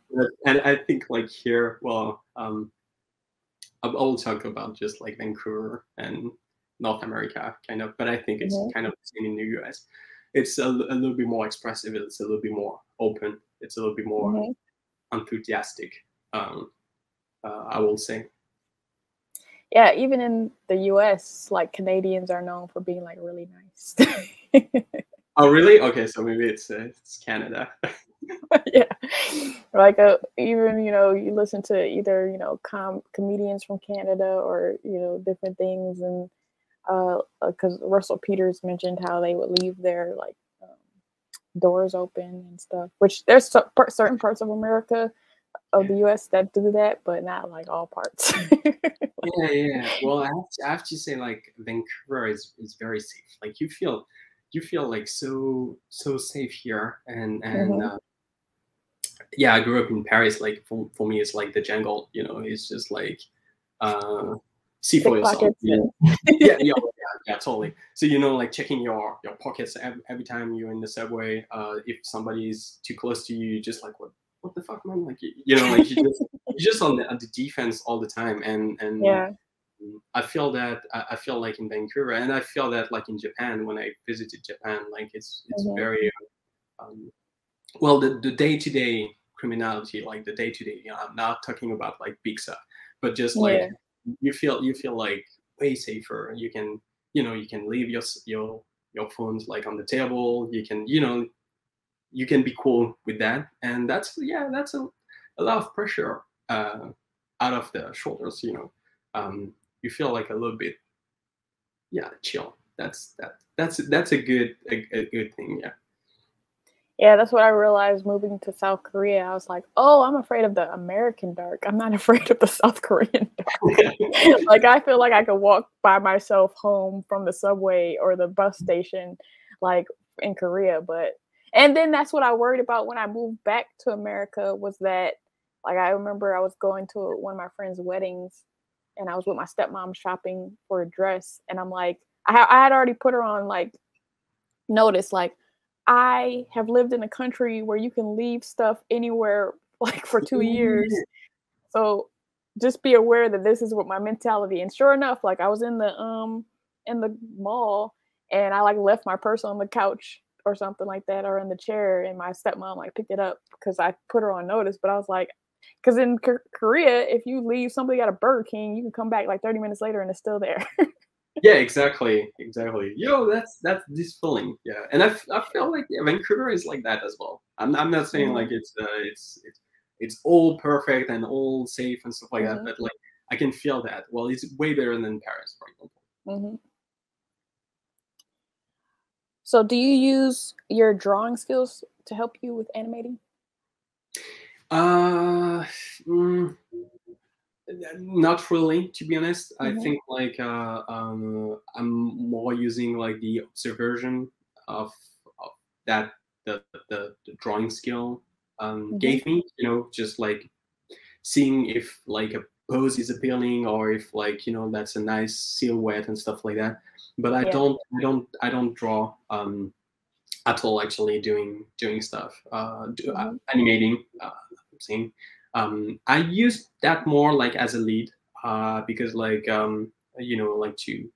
and I think like here, well, um, I'll talk about just like Vancouver and North America, kind of, but I think it's mm-hmm. kind of the same in the US. It's a, a, little bit more expressive. It's a little bit more open. It's a little bit more mm-hmm. enthusiastic. Um, uh, I will say. Yeah, even in the U.S., like Canadians are known for being like really nice. oh, really? Okay, so maybe it's uh, it's Canada. yeah, like uh, even you know you listen to either you know com- comedians from Canada or you know different things and because uh, uh Russell Peters mentioned how they would leave their like um, doors open and stuff. Which there's so, certain parts of America of the U.S. that do that, but not like all parts. yeah, yeah. Well, I have, to, I have to say, like Vancouver is is very safe. Like you feel you feel like so so safe here, and and mm-hmm. uh, yeah, I grew up in Paris. Like for, for me, it's like the jungle. You know, it's just like uh, see for yourself. Yeah. yeah, yeah, yeah, totally. So you know, like checking your your pockets every, every time you're in the subway. Uh, if somebody's too close to you, you just like what what the fuck, man? Like you know, like you just you're just on the, on the defense all the time, and and yeah. I feel that I feel like in Vancouver, and I feel that like in Japan when I visited Japan, like it's it's mm-hmm. very um, well the the day to day criminality, like the day to day. I'm not talking about like big stuff, but just like yeah. you feel you feel like way safer. You can you know you can leave your your your phones like on the table. You can you know you can be cool with that, and that's yeah that's a, a lot of pressure uh, out of the shoulders. You know, um, you feel like a little bit yeah chill. That's that that's that's a good a, a good thing. Yeah. Yeah, that's what I realized moving to South Korea. I was like, oh, I'm afraid of the American dark. I'm not afraid of the South Korean dark. like, I feel like I could walk by myself home from the subway or the bus station, like in Korea. But, and then that's what I worried about when I moved back to America was that, like, I remember I was going to one of my friend's weddings and I was with my stepmom shopping for a dress. And I'm like, I, I had already put her on, like, notice, like, I have lived in a country where you can leave stuff anywhere like for two years. So just be aware that this is what my mentality. And sure enough, like I was in the um in the mall and I like left my purse on the couch or something like that or in the chair and my stepmom like picked it up because I put her on notice. But I was like, because in K- Korea, if you leave somebody at a Burger King, you can come back like 30 minutes later and it's still there. yeah, exactly, exactly. Yo, that's that's this feeling. Yeah, and I, I feel like yeah, Vancouver is like that as well. I'm I'm not saying mm-hmm. like it's uh, it's it's it's all perfect and all safe and stuff like mm-hmm. that, but like I can feel that. Well, it's way better than Paris, for example. Mm-hmm. So, do you use your drawing skills to help you with animating? Uh, mm, not really to be honest mm-hmm. i think like uh, um, i'm more using like the observation of, of that the, the, the drawing skill um, mm-hmm. gave me you know just like seeing if like a pose is appealing or if like you know that's a nice silhouette and stuff like that but i yeah. don't i don't i don't draw um at all actually doing doing stuff uh, do, uh, mm-hmm. animating uh, um, I use that more like as a lead uh, because like um, you know like to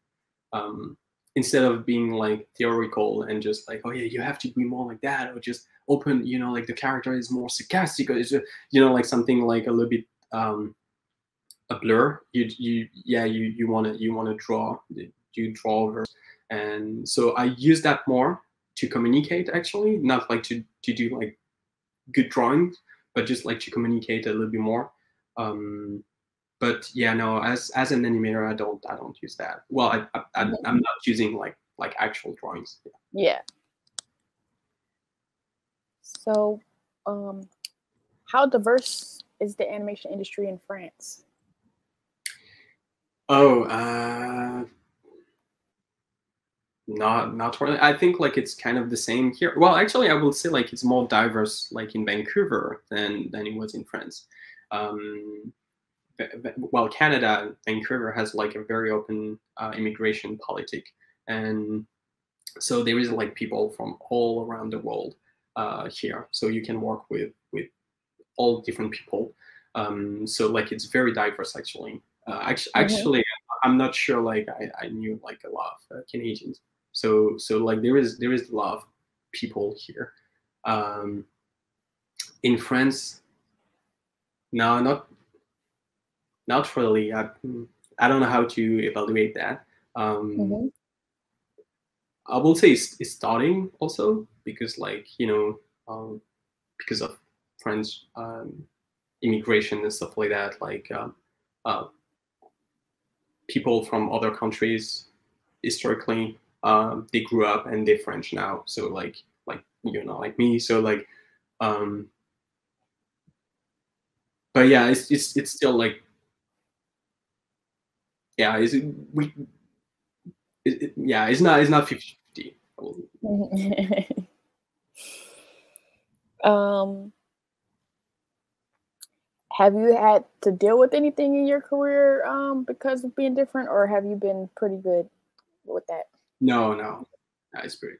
um, instead of being like theoretical and just like oh yeah you have to be more like that or just open you know like the character is more sarcastic or is you know like something like a little bit um, a blur you you yeah you you want to you want to draw you draw over and so I use that more to communicate actually not like to to do like good drawings but just like to communicate a little bit more. Um, but yeah, no, as as an animator, I don't I don't use that. Well, I, I, I am mm-hmm. not using like like actual drawings. Yeah. yeah. So, um, how diverse is the animation industry in France? Oh, uh, not not really. I think like it's kind of the same here. Well, actually, I will say like it's more diverse like in Vancouver than than it was in France. Um, well, Canada, Vancouver has like a very open uh, immigration politic, and so there is like people from all around the world uh, here. So you can work with with all different people. Um, so like it's very diverse actually. Uh, actually, mm-hmm. actually, I'm not sure. Like I, I knew like a lot of uh, Canadians. So so like there is there is a lot of people here. Um, in France, no, not not really. I, I don't know how to evaluate that. Um, mm-hmm. I will say it's, it's, starting also because like you know um, because of French um, immigration and stuff like that. Like um, uh, people from other countries historically um, they grew up and they're French now. So like like you know like me. So like um, but yeah, it's it's it's still like yeah, is it we yeah, it's not it's not 50 50. um have you had to deal with anything in your career um, because of being different or have you been pretty good with that no no that is pretty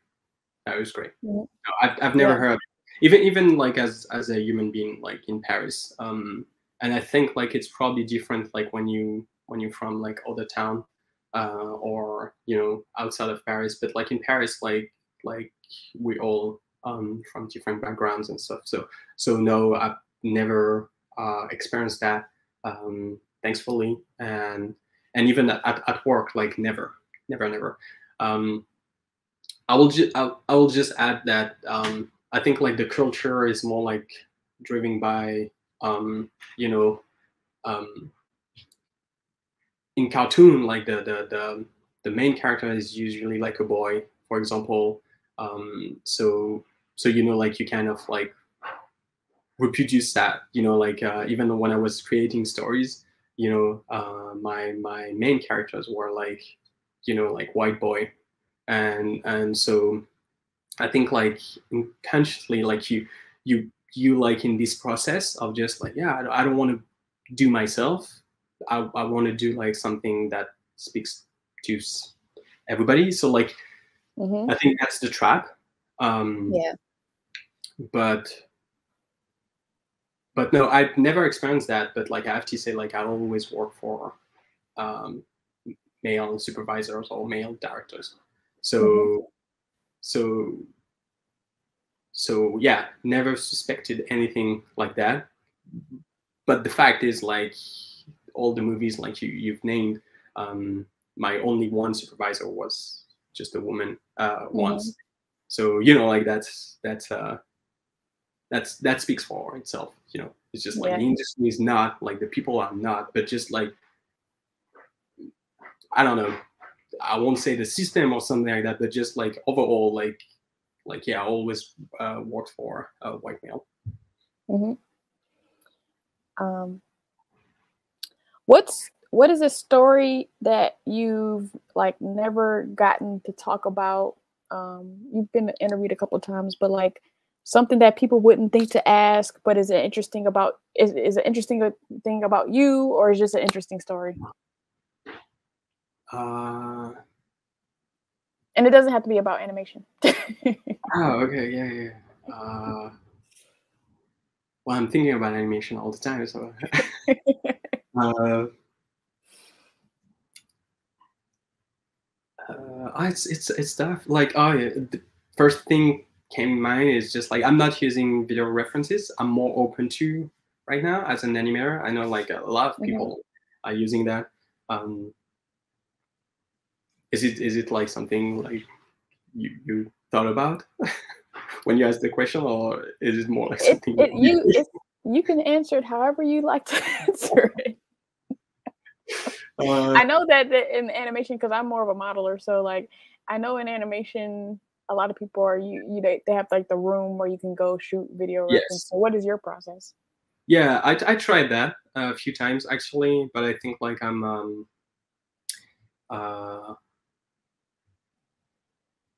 that was great mm-hmm. no, I've, I've never yeah. heard even even like as as a human being like in paris um and i think like it's probably different like when you when you're from like other town uh, or you know outside of Paris. But like in Paris, like like we all um, from different backgrounds and stuff. So so no, I've never uh, experienced that, um, thankfully, and and even at, at work, like never, never, never. Um, I will just I, I will just add that um, I think like the culture is more like driven by um, you know um, in cartoon, like the the the, the main character is usually like a boy, for example. Um, so so you know, like you kind of like reproduce that. You know, like uh, even when I was creating stories, you know, uh, my my main characters were like, you know, like white boy, and and so I think like unconsciously, like you you you like in this process of just like yeah, I don't want to do myself I, I want to do like something that speaks to everybody. So like, mm-hmm. I think that's the trap. Um, yeah. But but no, I've never experienced that. But like I have to say, like I always work for um, male supervisors or male directors. So mm-hmm. so so yeah, never suspected anything like that. But the fact is, like all the movies like you you've named, um, my only one supervisor was just a woman uh, mm-hmm. once. So you know, like that's that's uh, that's that speaks for itself. You know, it's just like yeah. the industry is not like the people are not, but just like I don't know. I won't say the system or something like that, but just like overall, like like yeah, I always uh, worked for a white male. Mm-hmm. Um, What's what is a story that you've like never gotten to talk about? Um, you've been interviewed a couple times, but like something that people wouldn't think to ask, but is it interesting about is is an interesting thing about you, or is just an interesting story? Uh, and it doesn't have to be about animation. oh, okay, yeah, yeah. Uh, well, I'm thinking about animation all the time, so. Uh, uh, it's it's it's tough. Like, oh, yeah, the first thing came in mind is just like I'm not using video references. I'm more open to right now as an animator. I know like a lot of mm-hmm. people mm-hmm. are using that. Um, is it is it like something like you you thought about when you asked the question, or is it more like something it, it, you? you can answer it however you like to answer it. Uh, I know that in animation because I'm more of a modeler, so like I know in animation a lot of people are you, you they, they have like the room where you can go shoot video. Yes. So what is your process? Yeah, I, I tried that a few times actually, but I think like I'm um uh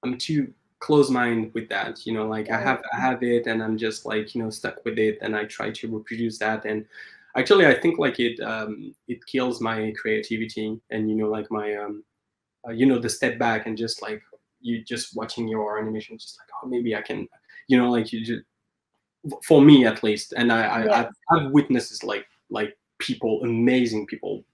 I'm too close mind with that you know like i have i have it and i'm just like you know stuck with it and i try to reproduce that and actually i think like it um it kills my creativity and you know like my um uh, you know the step back and just like you just watching your animation just like oh maybe i can you know like you just for me at least. And i, I I've, I've witnessed like like people amazing people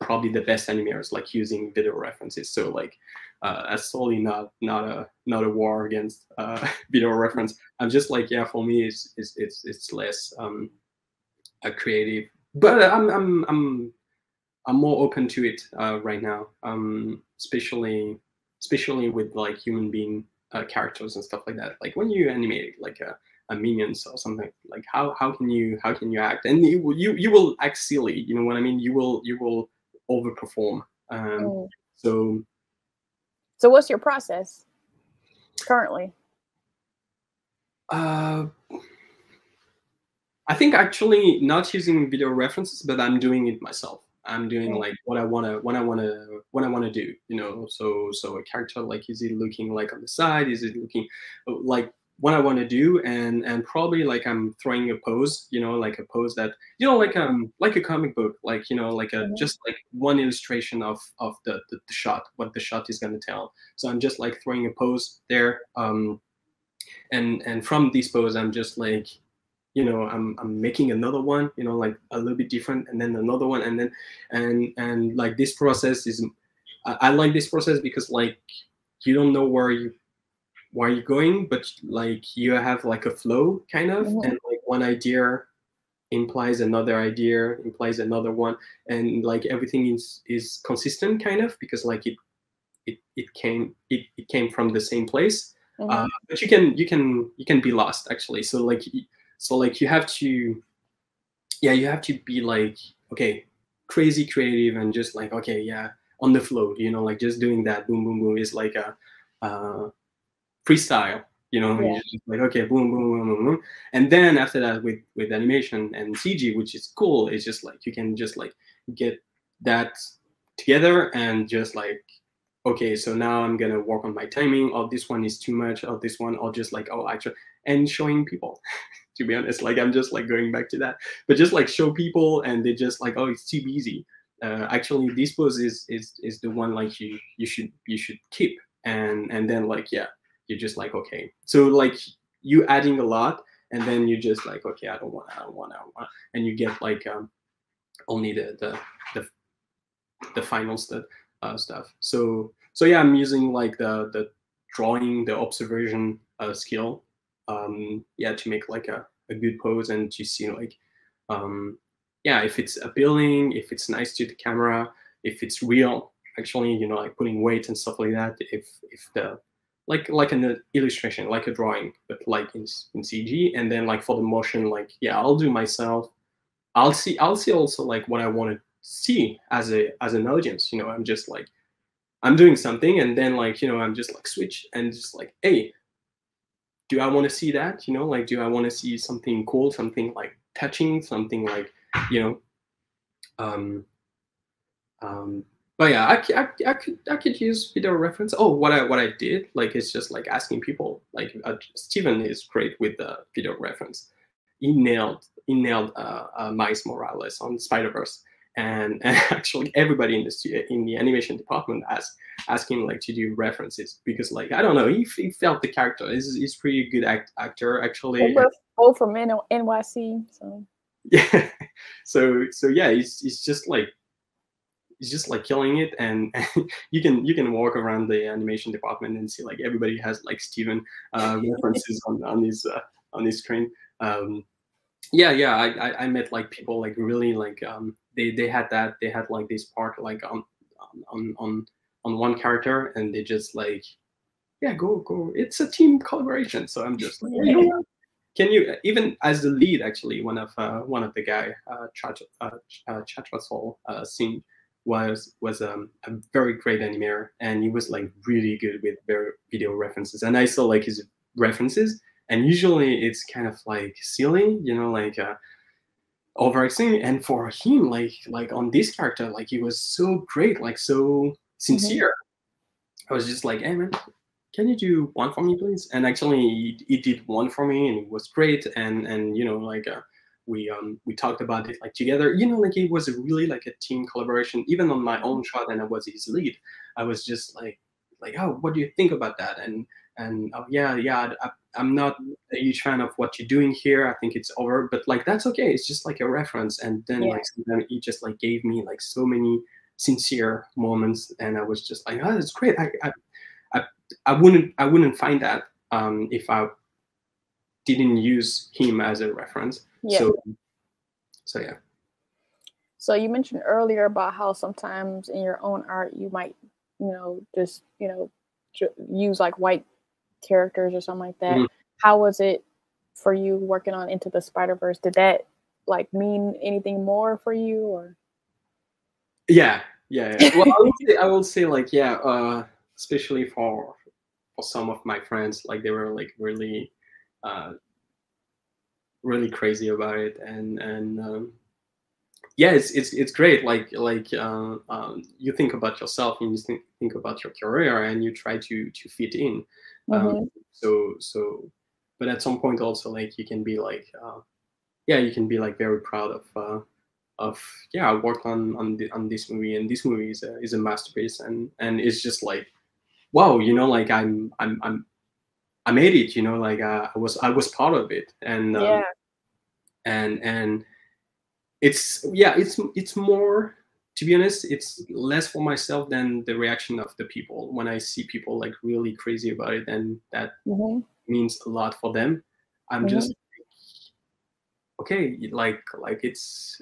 probably the best animators like using video references. So like uh, that's totally not not a not a war against uh, video reference. I'm just like yeah for me it's it's it's, it's less um a creative but i'm i'm i'm i'm more open to it uh, right now. Um especially especially with like human being uh, characters and stuff like that. Like when you animate like a a minions or something like how how can you how can you act? And you you you will act silly you know what i mean? You will you will overperform. Um mm. so so what's your process currently? Uh i think actually not using video references but i'm doing it myself. I'm doing like what i want to what i want to what i want to do you know? So so a character like is it looking like on the side? Is it looking like what I want to do and and probably like I'm throwing a pose, you know, like a pose that you know like um like a comic book, like you know like a mm-hmm. just like one illustration of of the, the, the shot, what the shot is going to tell. So I'm just like throwing a pose there, um, and and from this pose I'm just like you know I'm I'm making another one, you know, like a little bit different, and then another one, and then and and like this process is I, I like this process because like you don't know where you where you're going, but like you have like a flow kind of, mm-hmm. and like one idea implies another idea, implies another one, and like everything is is consistent kind of because like it it it came it, it came from the same place. Mm-hmm. Uh, but you can you can you can be lost actually. So like so like you have to yeah you have to be like okay crazy creative and just like okay yeah on the flow you know like just doing that boom boom boom is like a uh, freestyle you know yeah. just like okay boom, boom boom boom boom. And then after that with with animation and cg which is cool it's just like you can just like get that together and just like okay so now i'm gonna work on my timing. Oh this one is too much. Oh this one or just like oh actually and showing people to be honest. Like i'm just like going back to that. But just like show people and they just like oh it's too easy uh, actually this pose is is is the one like you you should you should keep. And and then like yeah you're just like okay so like you adding a lot and then you just like okay i don't want i don't want i don't want and you get like um only the the the, the final stuff uh, stuff. So so yeah i'm using like the the drawing the observation uh, skill um yeah to make like a, a good pose and to see like um yeah if it's appealing if it's nice to the camera if it's real actually you know like putting weight and stuff like that if if the like like an illustration, like a drawing, but like in, in CG. And then like for the motion, like yeah, I'll do myself. I'll see I'll see also like what I want to see as a as an audience. You know, I'm just like I'm doing something, and then like you know I'm just like switch and just like hey, do I want to see that? You know, like do I want to see something cool, something like touching, something like you know, um, um, but yeah, I, I, I could I could use video reference. Oh, what I what I did like it's just like asking people. Like uh, Steven is great with the video reference. He nailed he nailed uh, uh, Miles Morales on Spider Verse, and, and actually everybody in the in the animation department asked asking like to do references because like I don't know he, he felt the character. He's he's pretty good act, actor actually. Both from NYC, so yeah. So so yeah, he's he's just like he's just like killing it and, you can you can walk around the animation department and see like everybody has like Steven uh, references on on his uh, on his screen. Um, yeah, yeah, I, I, I met like people like really like um, they they had that they had like this part like on on on on one character and they just like yeah go go it's a team collaboration so I'm just like can you even as the lead actually one of uh, one of the guy uh, Chat uh, uh, Chatrasol uh, Singh was was um, a very great animator, and he was like really good with video references. And I saw like his references, and usually it's kind of like silly, you know, like uh, overacting. And for him, like like on this character, like he was so great, like so sincere. Mm-hmm. I was just like, hey man, can you do one for me, please? And actually, he, he, did one for me, and it was great. And and you know, like uh, we um we talked about it like together. You know like it was really like a team collaboration. Even on my own shot and i was his lead i was just like like oh what do you think about that? And and oh yeah yeah I, i'm not a huge fan of what you're doing here. I think it's over but like that's okay. It's just like a reference. And then Yeah. like then he just like gave me like so many sincere moments and i was just like oh that's great. I i i, I wouldn't i wouldn't find that um if i didn't use him as a reference Yeah. so so yeah So you mentioned earlier about how sometimes in your own art you might, you know, just you know, use like white characters or something like that. Mhm. How was it for you working on Into the Spider Verse? Did that like mean anything more for you, or Yeah, yeah. yeah. Well, I will say, I will say like yeah, uh, especially for for some of my friends, like they were like really, uh, really crazy about it, and and um, yeah, it's it's it's great. Like like uh, um, you think about yourself and you think think about your career, and you try to to fit in. Um, Mhm. so so, but at some point also like you can be like, uh, yeah, you can be like very proud of. Uh, of yeah, I worked on on the, on this movie, and this movie is a is a masterpiece, and and it's just like, wow, you know, like I'm I'm I'm I made it, you know, like uh, I was I was part of it, and um, yeah, and and it's yeah, it's it's more to be honest, it's less for myself than the reaction of the people when I see people like really crazy about it, and that hmm means a lot for them. I'm Mhm. just okay, like like it's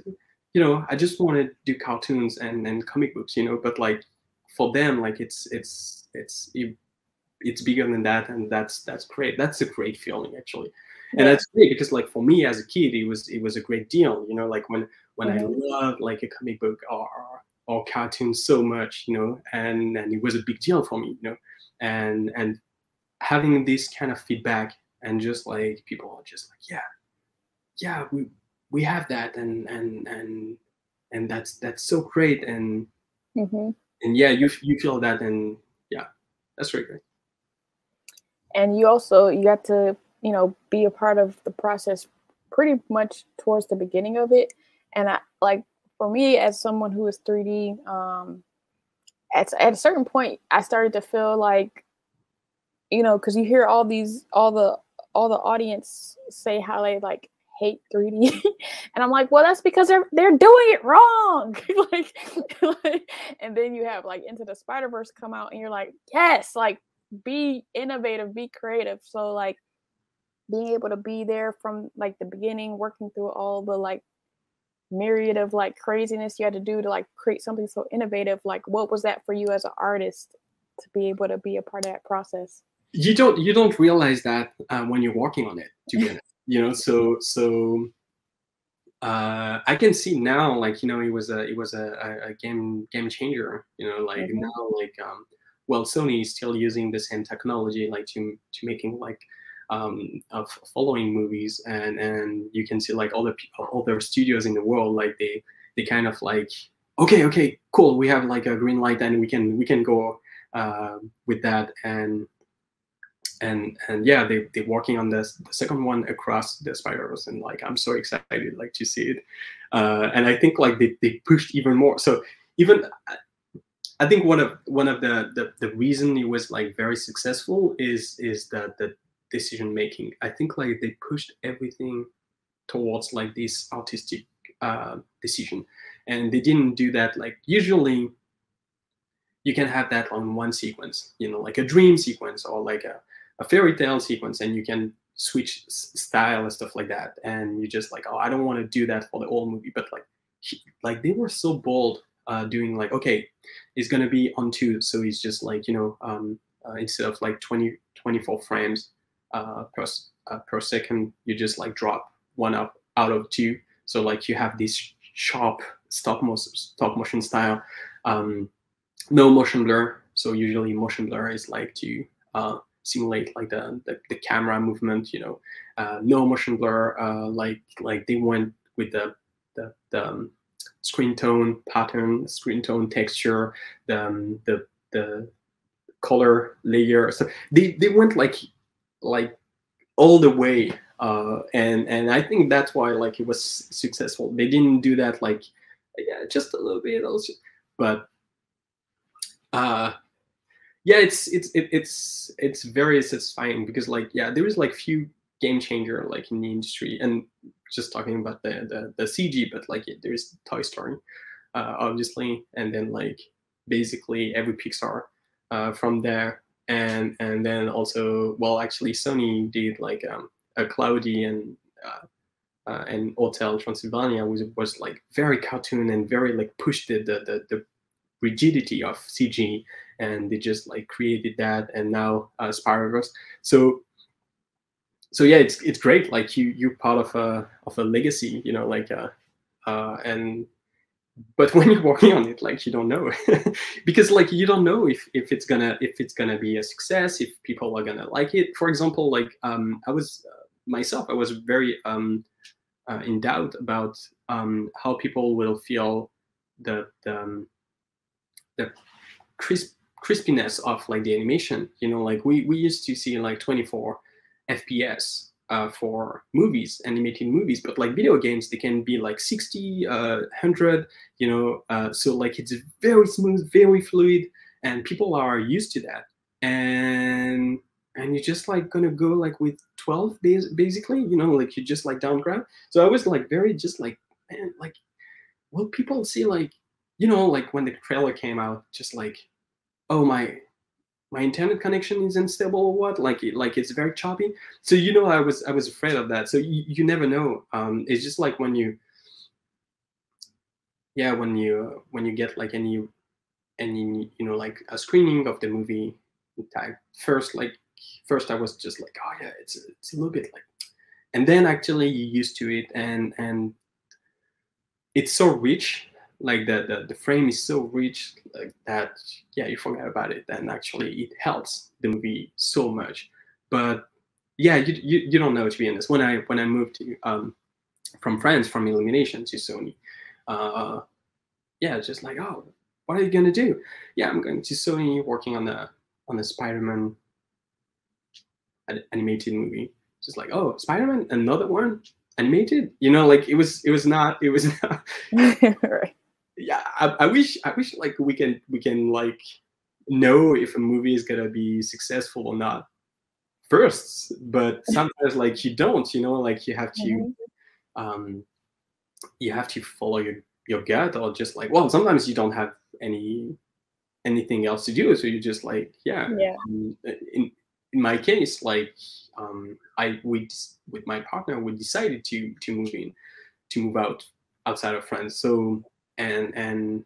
you know I just want to do cartoons and and comic books, you know, but like for them, like it's it's it's it, it's bigger than that, and that's that's great. That's a great feeling actually, and Yeah. that's great because like for me as a kid, it was it was a great deal, you know, like when when Mhm. I loved like a comic book or or, cartoon so much, you know, and and it was a big deal for me, you know, and and having this kind of feedback and just like people are just like yeah yeah we we have that and and and and that's that's so great and hmm and yeah you you feel that and yeah that's really great and you also you got to you know be a part of the process pretty much towards the beginning of it. And i like for me as someone who is 3d um at, at a certain point i started to feel like you know because you hear all these all the all the audience say how they like hate 3d and i'm like well that's because they're they're doing it wrong. Like, like and then you have like into the spider verse come out and you're like yes like be innovative, be creative. So like being able to be there from like the beginning, working through all the like myriad of like craziness you had to do to like create something so innovative. Like what was that for you as an artist to be able to be a part of that process? you don't you don't realize that uh, when you're working on it to you know so so uh i can see now like you know it was a it was a, a, game game changer you know like Mhm. now like um well sony is still using the same technology like to to making like um of following movies and and you can see like all the people other studios in the world like they they kind of like okay okay cool we have like a green light and we can we can go uh, with that. And and and yeah they they're working on this the second one across the spider-verse and like i'm so excited like to see it. Uh and i think like they, they pushed even more. So even i think one of one of the the, the reason it was like very successful is is the the decision making. I think like they pushed everything towards like this artistic uh decision. And they didn't do that like usually you can have that on one sequence you know like a dream sequence or like a a fairy tale sequence and you can switch style and stuff like that. And you just like oh i don't want to do that for the whole movie but like like they were so bold uh doing like okay it's gonna be on two so it's just like you know um uh, instead of like 20 24 frames uh per, uh, per second you just like drop one up out of two. So like you have this sharp stop motion stop motion style um no motion blur. So usually motion blur is like to uh simulate like the, the, the camera movement you know uh, no motion blur like like they went with the the, the um, screen tone pattern screen tone texture the um, the the color layer so they they went like like all the way uh, and and I think that's why like it was successful. They didn't do that like yeah, just a little bit also, but uh, yeah, it's it's it, it's it's very satisfying because like yeah, there is like few game changer like in the industry. And just talking about the the, the CG, but like there's Toy Story, uh, obviously, and then like basically every Pixar uh, from there, and and then also well actually Sony did like um, a Cloudy and uh, uh, and Hotel Transylvania was was like very cartoon and very like pushed the the, the, the rigidity of CG and they just like created that and now uh, Spider-Verse. So so yeah, it's it's great. Like you you're part of a of a legacy, you know, like uh, uh and but when you're working on it, like you don't know because like you don't know if if it's gonna if it's gonna be a success, if people are gonna like it. For example, like um I was uh, myself, I was very um uh, in doubt about um how people will feel the the um, the crisp crispiness of like the animation. You know, like we we used to see like 24 FPS uh, for movies, animated movies, but like video games, they can be like 60, uh, 100, you know, uh, so like it's very smooth, very fluid, and people are used to that. And and you're just like gonna go like with 12 basically, you know, like you just like downgrade. So I was like very just like, man, like, will people see like, you know, like when the trailer came out, just like, oh my, my internet connection is unstable or what like it, like it's very choppy. So you know i was i was afraid of that. So you, you never know. Um it's just like when you yeah when you when you get like any any you know like a screening of the movie type first like first i was just like oh yeah it's it's a little bit like and then actually you used to it and and it's so rich like the, the, the frame is so rich like that yeah you forget about it. And actually it helps the movie so much. But yeah you, you, you don't know to be honest. When i when i moved to um from france from illumination to sony uh yeah just like oh what are you gonna do? Yeah i'm going to sony working on the on the spider-man animated movie. Just like oh spider-man another one? Animated? You know like it was it was not it was not right yeah, I, I wish I wish like we can we can like know if a movie is gonna be successful or not first, but sometimes like you don't, you know, like you have to mm-hmm. um you have to follow your your gut or just like well sometimes you don't have any anything else to do so you just like yeah, yeah. Um, in in my case like um i we with my partner we decided to to move in to move out outside of france so and and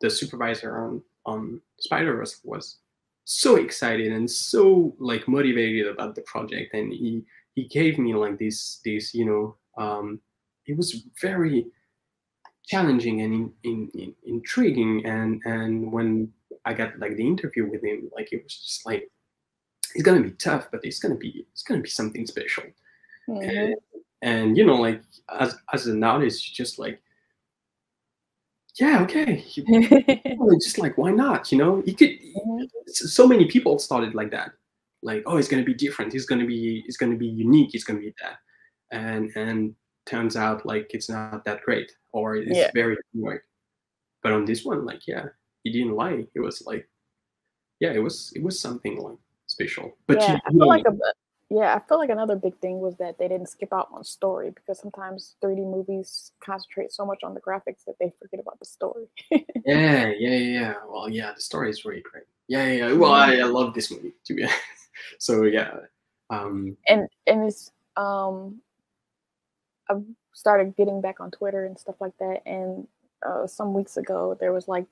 the supervisor on on Spider-Verse was so excited and so like motivated about the project. And he he gave me like this this you know um it was very challenging and in, in, in, intriguing. And and when i got like the interview with him like it was just like it's gonna be tough but it's gonna be it's gonna be something special. Mm-hmm. and, and you know like as as an artist just like yeah, okay. just like, why not? You know, you could. So many people started like that. Like, oh, it's gonna be different. It's gonna be. It's gonna be unique. It's gonna be that. And and turns out like it's not that great, or it's yeah. very like. But on this one, like, yeah, he didn't lie. It was like, yeah, it was it was something like special. But yeah, you, I feel like a yeah, I feel like another big thing was that they didn't skip out on story because sometimes 3D movies concentrate so much on the graphics that they forget about the story. yeah, yeah, yeah. Well, yeah, the story is really great. Yeah, yeah. Well, I, I love this movie to be honest. So yeah. Um, and and it's um, I've started getting back on Twitter and stuff like that, and uh, some weeks ago there was like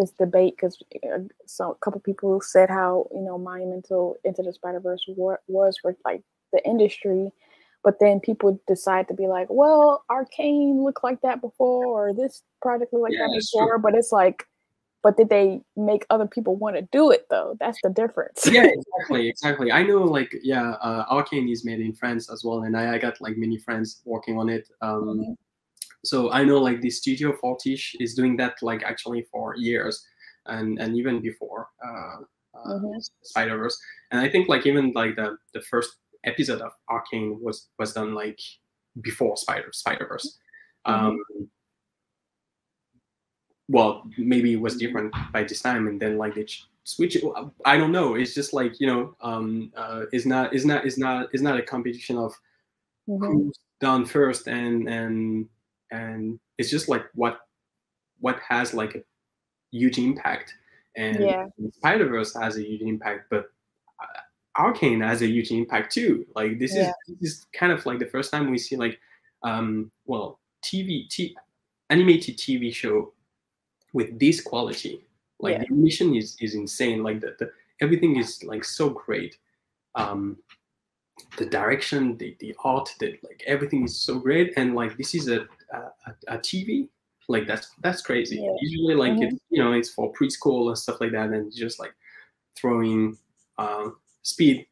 this debate because uh, so a couple people said how you know monumental into the Spider Verse was for like the industry, but then people decide to be like, well, Arcane looked like that before, or this project looked like yeah, that before, but it's like, but did they make other people want to do it though? That's the difference. yeah, exactly, exactly. I know, like, yeah, uh, Arcane is made in France as well, and I, I got like many friends working on it. Um, mm-hmm so I know like the studio Fortiche is doing that like actually for years, and and even before uh, uh, mm-hmm. Spider Verse. And I think like even like the the first episode of Arcane was was done like before Spider Spider Verse. Mhm. Um, well, maybe it was different by this time, and then like they ch- switch it. I don't know. It's just like you know, um, uh, it's not, it's not, it's not, it's not a competition of Mhm. who's done first, and and and it's just like what what has like a huge impact, and Yeah. Spider Verse has a huge impact, but uh, Arcane has a huge impact too. Like this Yeah. is this is kind of like the first time we see like um well TV t- animated TV show with this quality. Like Yeah. the animation is is insane. Like the, the everything is like so great. Um the direction, the, the art, that like everything is so great. And like this is a a, a- TV. Like that's that's crazy. Yeah. Usually like Mhm. it's you know it's for preschool and stuff like that, and just like throwing um, speed,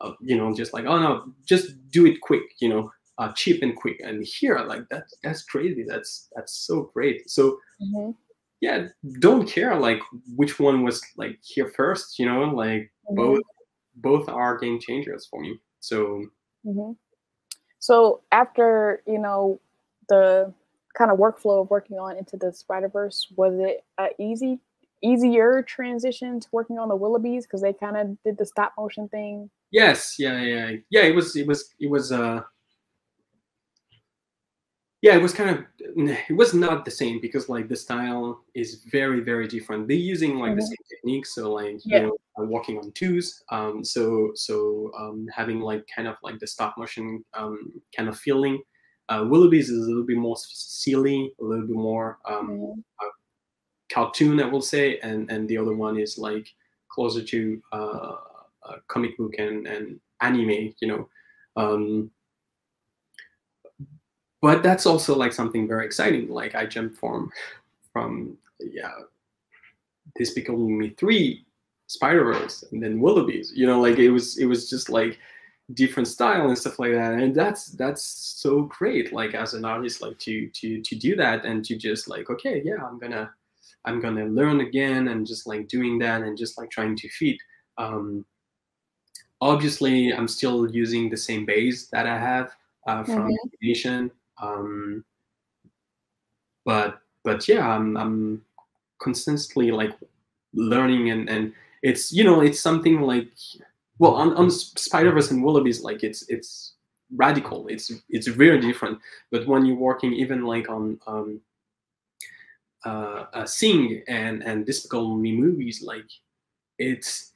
uh, you know, just like oh no, just do it quick, you know, uh, cheap and quick. And here, like that, that's crazy. That's that's so great. So Mhm. yeah, don't care like which one was like here first, you know, like Mhm. both both are game changers for me. So hmm So after you know the kind of workflow of working on into the Spider Verse, was it a easy, easier transition to working on the Willoughbys because they kind of did the stop motion thing? yes, yeah, yeah, yeah. It was it was it was uh yeah, it was kind of it was not the same because like the style is very very different. They're using like the Mhm. same technique, so like Yeah. you know walking on twos. Um, so so um, having like kind of like the stop motion um, kind of feeling. Uh, Willoughbys is a little bit more silly, a little bit more um, Mhm. cartoon, I will say, and and the other one is like closer to uh, a comic book and and anime, you know. Um, but that's also like something very exciting. Like I jumped from from yeah, Despicable Me three, Spider Verse, and then Willoughbys. You know, like it was it was just like different style and stuff like that and that's that's so great like as an artist like to to to do that and to just like okay yeah i'm gonna i'm gonna learn again and just like doing that and just like trying to fit um obviously i'm still using the same base that i have uh, from Mhm. animation um but but yeah i'm i'm constantly like learning and and it's you know it's something like well on, on spider-verse and willoughbys like it's it's radical. It's it's very different. But when you're working even like on um uh, uh sing and and despicable me movies like it's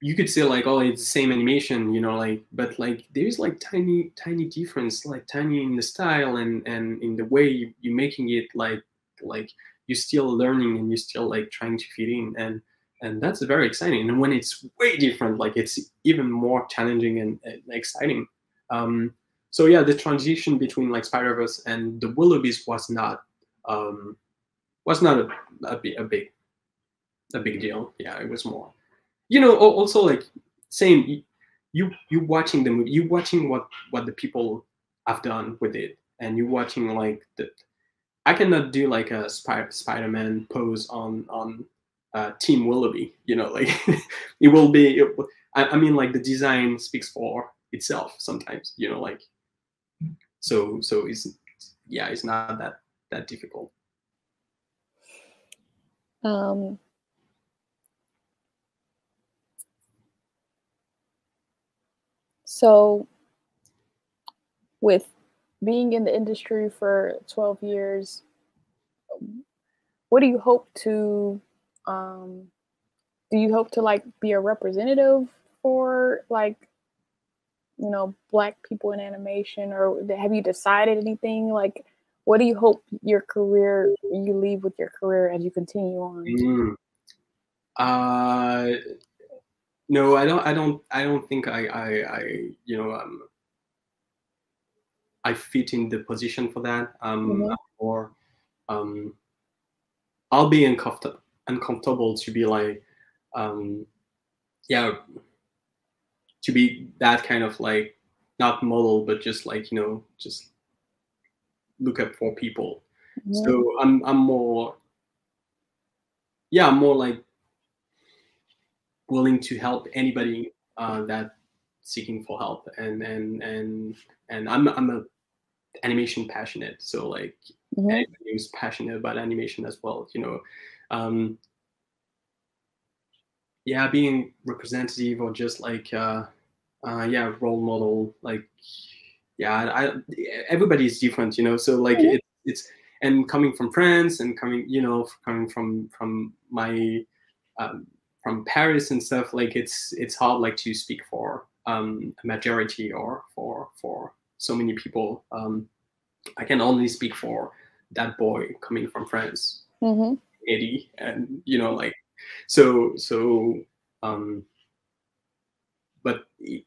you could say like oh it's the same animation you know like but like there's like tiny tiny difference like tiny in the style and and in the way you, you're making it like like you're still learning and you're still like trying to fit in. And and that's very exciting. And when it's way different like it's even more challenging and, and exciting. Um so yeah the transition between like spider-verse and the willoughbys was not um was not a, a, a big a big deal. Yeah it was more you know also like same you you watching the movie you watching what what the people have done with it. And you watching like the i cannot do like a spider-man pose on on uh, team willoughby you know like it will be it, I, I mean like the design speaks for itself sometimes you know like so so it's yeah it's not that that difficult. Um, so, with being in the industry for 12 years, what do you hope to, um, do you hope to like be a representative for like, you know, Black people in animation, or have you decided anything? Like, what do you hope your career, you leave with your career as you continue on? Mm. Uh, no, I don't. I don't. I don't think I. I. I you know. Um, I fit in the position for that. Um, Mhm. I'm more. Um, I'll be in uncomfortable. Uncomfortable to be like, um, yeah, to be that kind of like not model, but just like you know, just look up for people. Mhm. So I'm I'm more yeah, I'm more like willing to help anybody uh, that seeking for help and and and and i'm i'm a animation passionate so like Mhm. anybody who's passionate about animation as well you know um yeah being representative or just like uh uh yeah role model like yeah i everybody is different you know so like Mhm. it, it's and coming from france and coming you know coming from from my um, from paris and stuff like it's it's hard like to speak for um a majority or for for so many people um i can only speak for that boy coming from france Mhm. Eddie, and you know, like so so. Um, but e-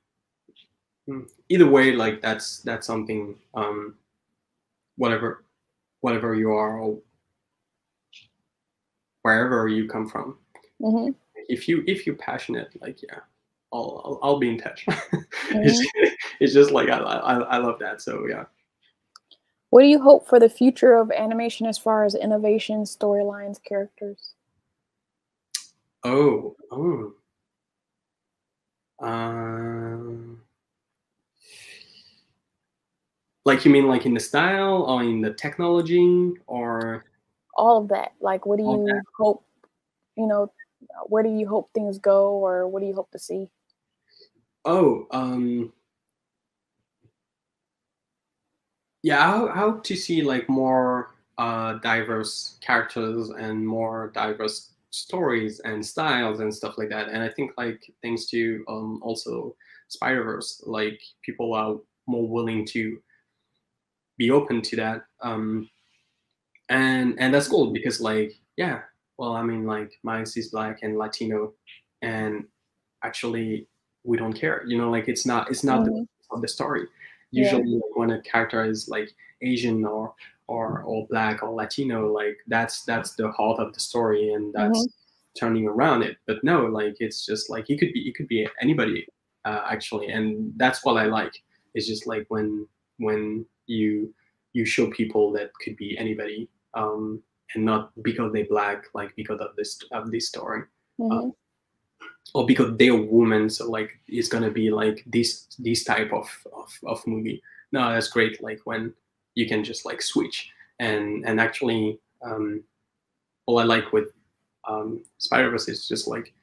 mm, either way, like that's that's something. Um, whatever, whatever you are, or wherever you come from, Mhm. if you if you're passionate, like yeah, I'll I'll, I'll be in touch. it's, it's just like I, I I love that. So yeah. What do you hope for the future of animation as far as innovation, storylines, characters? Oh oh. Um, like you mean like in the style or in the technology or All of that. Like, what do you hope? You know, where do you hope things go, or what do you hope to see? oh um yeah I, I hope to see like more uh diverse characters and more diverse stories and styles and stuff like that and i think like thanks to um also spider verse like people are more willing to be open to that um and and that's cool because like yeah well i mean like miles is black and latino and actually we don't care you know like it's not it's not the, Mhm. of the story. Usually like, when a character is like asian or or or black or latino like that's that's the heart of the story and that's turning around it. But no like it's just like it could be it could be anybody uh, actually and that's what i like. It's just like when when you you show people that could be anybody um and not because they black like because of this of this story. Mhm. Or because they're women so like it's gonna be like this this type of, of of movie. No that's great like when you can just like switch. And and actually um all i like with um spider verse is just like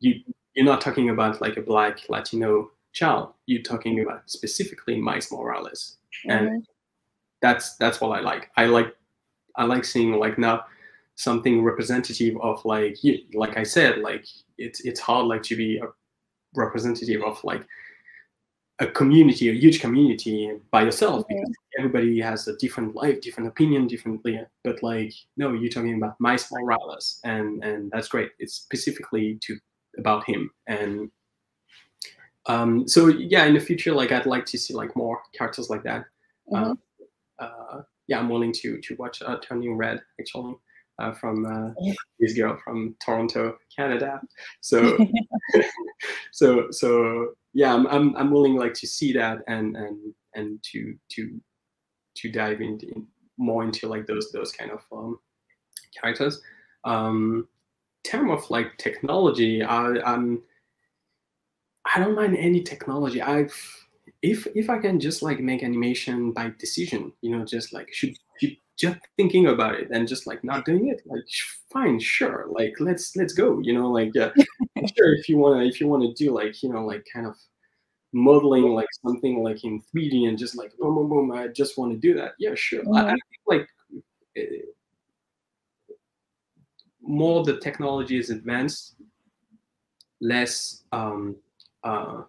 you you're not talking about like a black latino child. You're talking about specifically miles morales. And Mhm. that's that's what i like. I like i like seeing like now something representative of like you, like i said like it's it's hard like to be a representative of like a community a huge community by yourself because everybody has a different life different opinion differently but like no you're talking about miles morales and and that's great. It's specifically to about him and um so yeah in the future like i'd like to see like more characters like that. Mhm. uh, yeah, I'm willing to to watch uh, Turning Red actually uh, from uh, this girl from Toronto, Canada. So so so yeah, I'm, I'm I'm willing like to see that and and and to to to dive into in, more into like those those kind of um, characters. Um, term of like technology, I, I'm I don't mind any technology. I've if if I can just like make animation by decision, you know, just like should just thinking about it and just like not doing it, like fine, sure, like let's let's go, you know, like yeah, sure if you wanna if you wanna do like you know like kind of modeling like something like in 3D and just like boom boom boom, I just want to do that, yeah, sure. I, I Mhm. think like eh, more the technology is advanced, less um, uh,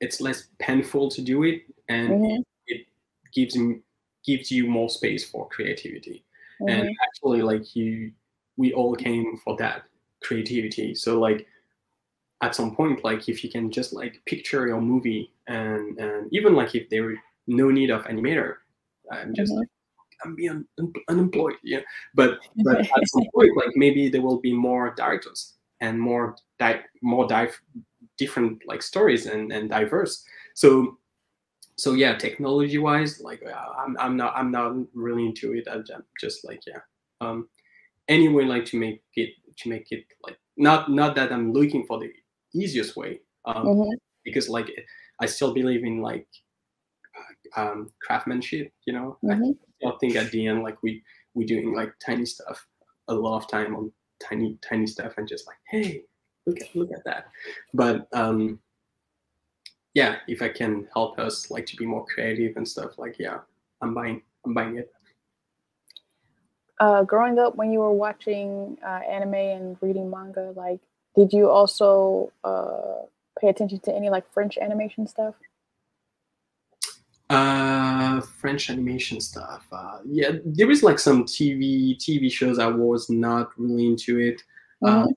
it's less painful to do it, and Mhm. it gives you gives you more space for creativity. And Mhm. actually, like you, we all came for that creativity. So like at some point, like if you can just like picture your movie, and and even like if there no need of animator, I'm just Mhm. like I'm being un- unemployed, yeah. But but at some point, like maybe there will be more directors and more di- more dive different like stories and and diverse. So so yeah, technology wise, like uh, I'm I'm not I'm not really into it. I'm just like yeah, um, anyway, like to make it to make it like not not that I'm looking for the easiest way, um, mm-hmm. because like I still believe in like um, craftsmanship. You know, mm-hmm. I still think at the end like we we doing like tiny stuff a lot of time on tiny tiny stuff and just like hey look at look at that but um yeah if i can help us like to be more creative and stuff like yeah i'm buying i'm buying it uh growing up when you were watching uh, anime and reading manga like did you also uh pay attention to any like french animation stuff uh, French animation stuff. Uh, yeah, there is like some TV TV shows I was not really into it. Mm-hmm. Uh,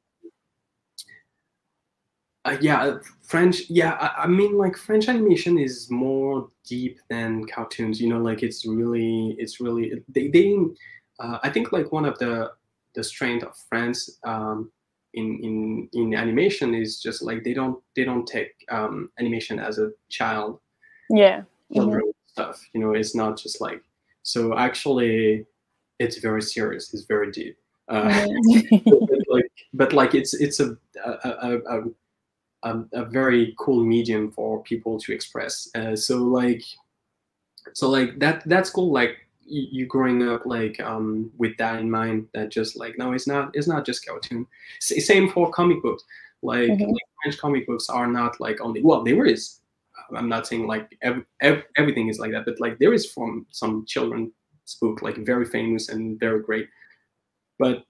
uh, yeah, French. Yeah, I, I, mean, like French animation is more deep than cartoons. You know, like it's really, it's really. They, they uh, I think like one of the the strength of France um, in in in animation is just like they don't they don't take um, animation as a child. Yeah mm-hmm. stuff. You know, it's not just like so. Actually, it's very serious. It's very deep. Uh, but like, but like it's it's a a, a, a, a very cool medium for people to express. Uh, so like, so like that that's cool. Like you growing up like um with that in mind that just like no it's not it's not just cartoon S- same for comic books like, mm-hmm. like french comic books are not like only well there is I'm not saying like ev- ev- everything is like that, but like there is from some children's book like very famous and very great. But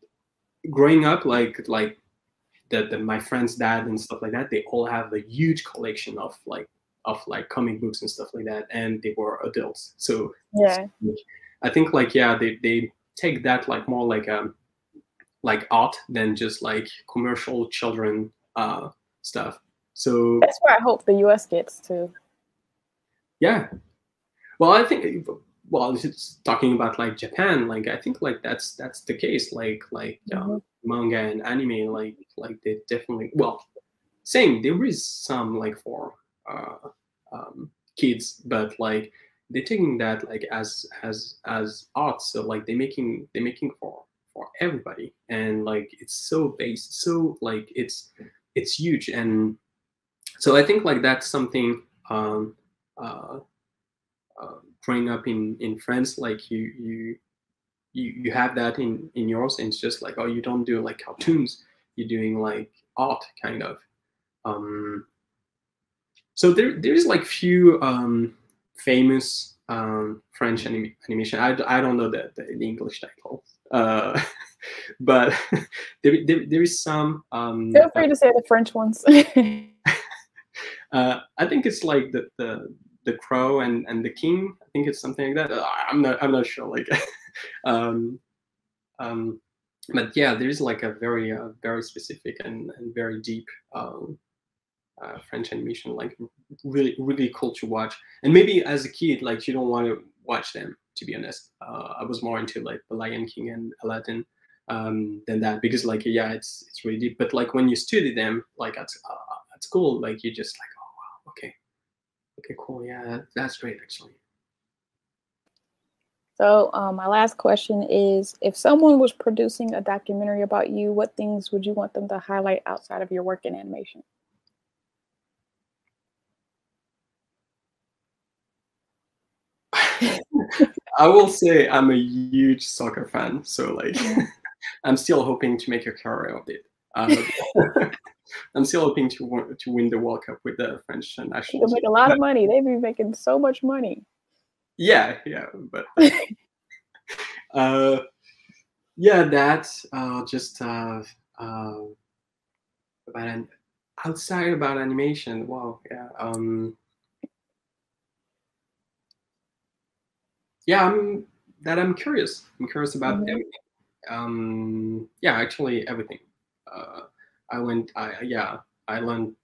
growing up, like like the, the my friend's dad and stuff like that, they all have a huge collection of like of like comic books and stuff like that, and they were adults. So yeah, I think like yeah, they they take that like more like um like art than just like commercial children uh stuff so that's where I hope the US gets to. Yeah. Well, I think well, it's talking about like Japan, like I think like that's that's the case. Like like um, mm-hmm. Manga and anime, like like they definitely well, same. There is some like for uh, um, kids, but like they're taking that like as as as art. So like they're making they're making for for everybody, and like it's so based, so like it's it's huge and so I think like that's something um, uh, uh, growing up in in France, like you you you you have that in in yours, and it's just like oh, you don't do like cartoons, you're doing like art kind of. Um, so there there's like few um, famous um, French anim- animation. I, I don't know the, the, the English title, uh, but there, there, there is some. Um, Feel free to say the French ones. Uh, I think it's like the the the crow and and the king. I think it's something like that. Uh, I'm not I'm not sure. Like, um, um, but yeah, there is like a very uh, very specific and, and very deep um, uh, French animation, like really really cool to watch. And maybe as a kid, like you don't want to watch them. To be honest, uh, I was more into like The Lion King and Aladdin um, than that because like yeah, it's it's really deep. But like when you study them, like at uh, at school, like you just like oh wow, okay. Okay, cool. Yeah, that's great actually. So, um, my last question is if someone was producing a documentary about you, what things would you want them to highlight outside of your work in animation? I will say I'm a huge soccer fan, so like I'm still hoping to make a career of it. Um, I'm still hoping to to win the World Cup with the French national. They'll make a lot of money. They'd be making so much money. Yeah, yeah, but uh, yeah, that uh, just uh, uh, about an, outside about animation. Wow, yeah, um, yeah, I'm that I'm curious. I'm curious about mm-hmm. everything. Um, yeah, actually everything. Uh, I went, I yeah, I learned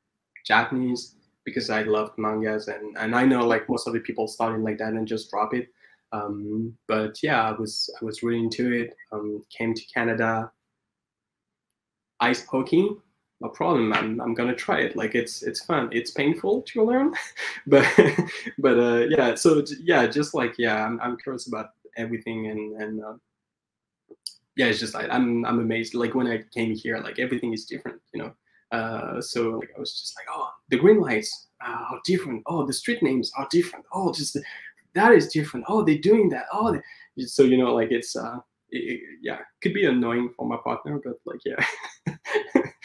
Japanese because I loved mangas, and and I know like most of the people starting like that and just drop it. Um, but yeah, I was I was really into it. Um, came to Canada. Ice hockey, no problem. I'm, I'm gonna try it. Like it's it's fun. It's painful to learn, but but uh, yeah. So yeah, just like yeah, I'm, I'm curious about everything and and uh, yeah, it's just like I'm I'm amazed. Like when I came here, like everything is different. You know, Uh, so like I was just like, oh, the green lights are different. Oh, the street names are different. Oh, just the, that is different. Oh, they're doing that. Oh, they, so you know, like it's uh, it, yeah, could be annoying for my partner, but like yeah,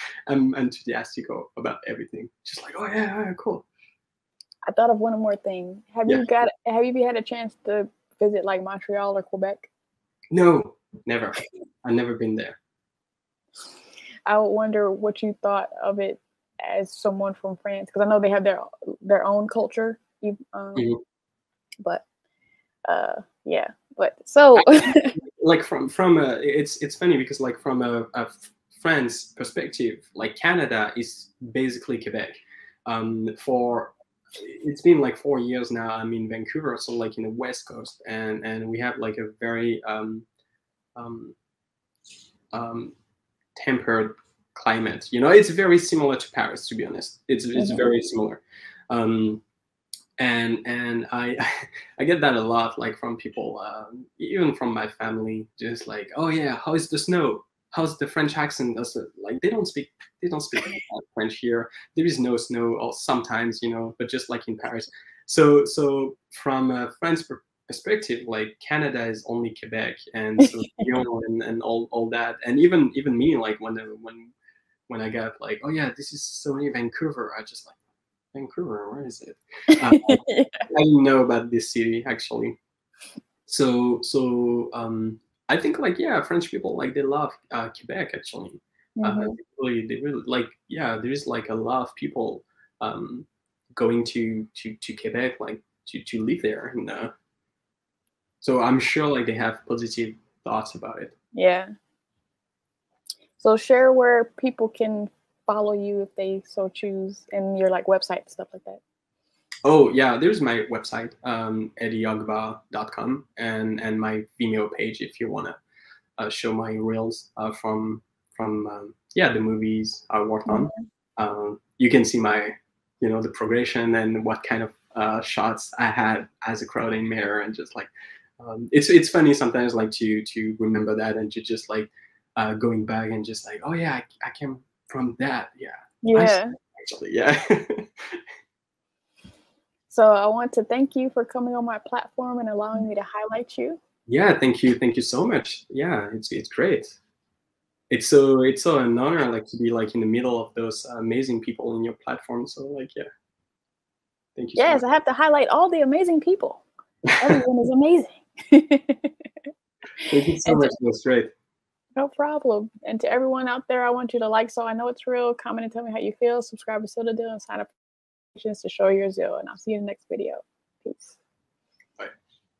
I'm enthusiastic about everything. Just like, oh yeah, yeah, cool. I thought of one more thing. Have yeah. you got? Have you had a chance to visit like Montreal or Quebec? No, never. I've never been there. I wonder what you thought of it as someone from France, because I know they have their their own culture. Um, mm-hmm. But uh, yeah, but so like from from a, it's it's funny because like from a, a France perspective, like Canada is basically Quebec. Um, for it's been like four years now. I'm in Vancouver, so like in the West Coast, and and we have like a very um, um, um, tempered climate. You know, it's very similar to Paris, to be honest. It's it's very similar. Um, and and I I get that a lot, like from people, um, even from my family, just like, oh yeah, how is the snow? How's the French accent? Like they don't speak they don't speak French here. There is no snow, or sometimes you know, but just like in Paris. So so from a French perspective, like Canada is only Quebec and so and, and all, all that. And even even me, like when when when I got like, oh yeah, this is so near Vancouver, I just like Vancouver, where is it? Uh. I didn't know about this city actually. So so um I think like yeah, French people like they love uh, Quebec actually. Uh, mm-hmm. Uh, they really, they really like yeah. There is like a lot of people um, going to to to Quebec like to to live there, and uh, so I'm sure like they have positive thoughts about it. Yeah. So share where people can follow you if they so choose, and your like website stuff like that. Oh yeah, there's my website, um, eddieyogba.com, and and my Vimeo page if you wanna uh, show my reels uh, from from um, yeah the movies I worked on. Mm-hmm. Um, you can see my you know the progression and what kind of uh, shots I had as a crowding mirror and just like um, it's it's funny sometimes like to to remember that and to just like uh, going back and just like oh yeah I, I came from that yeah yeah actually yeah So I want to thank you for coming on my platform and allowing me to highlight you. Yeah, thank you, thank you so much. Yeah, it's it's great. It's so it's so an honor like to be like in the middle of those amazing people in your platform. So like yeah, thank you. Yes, so I have to highlight all the amazing people. Everyone is amazing. thank you so and much. That's great. No problem. And to everyone out there, I want you to like So I Know It's Real, comment and tell me how you feel, subscribe to Citadel, and sign up for to show your zeal. And I'll see you in the next video. Peace.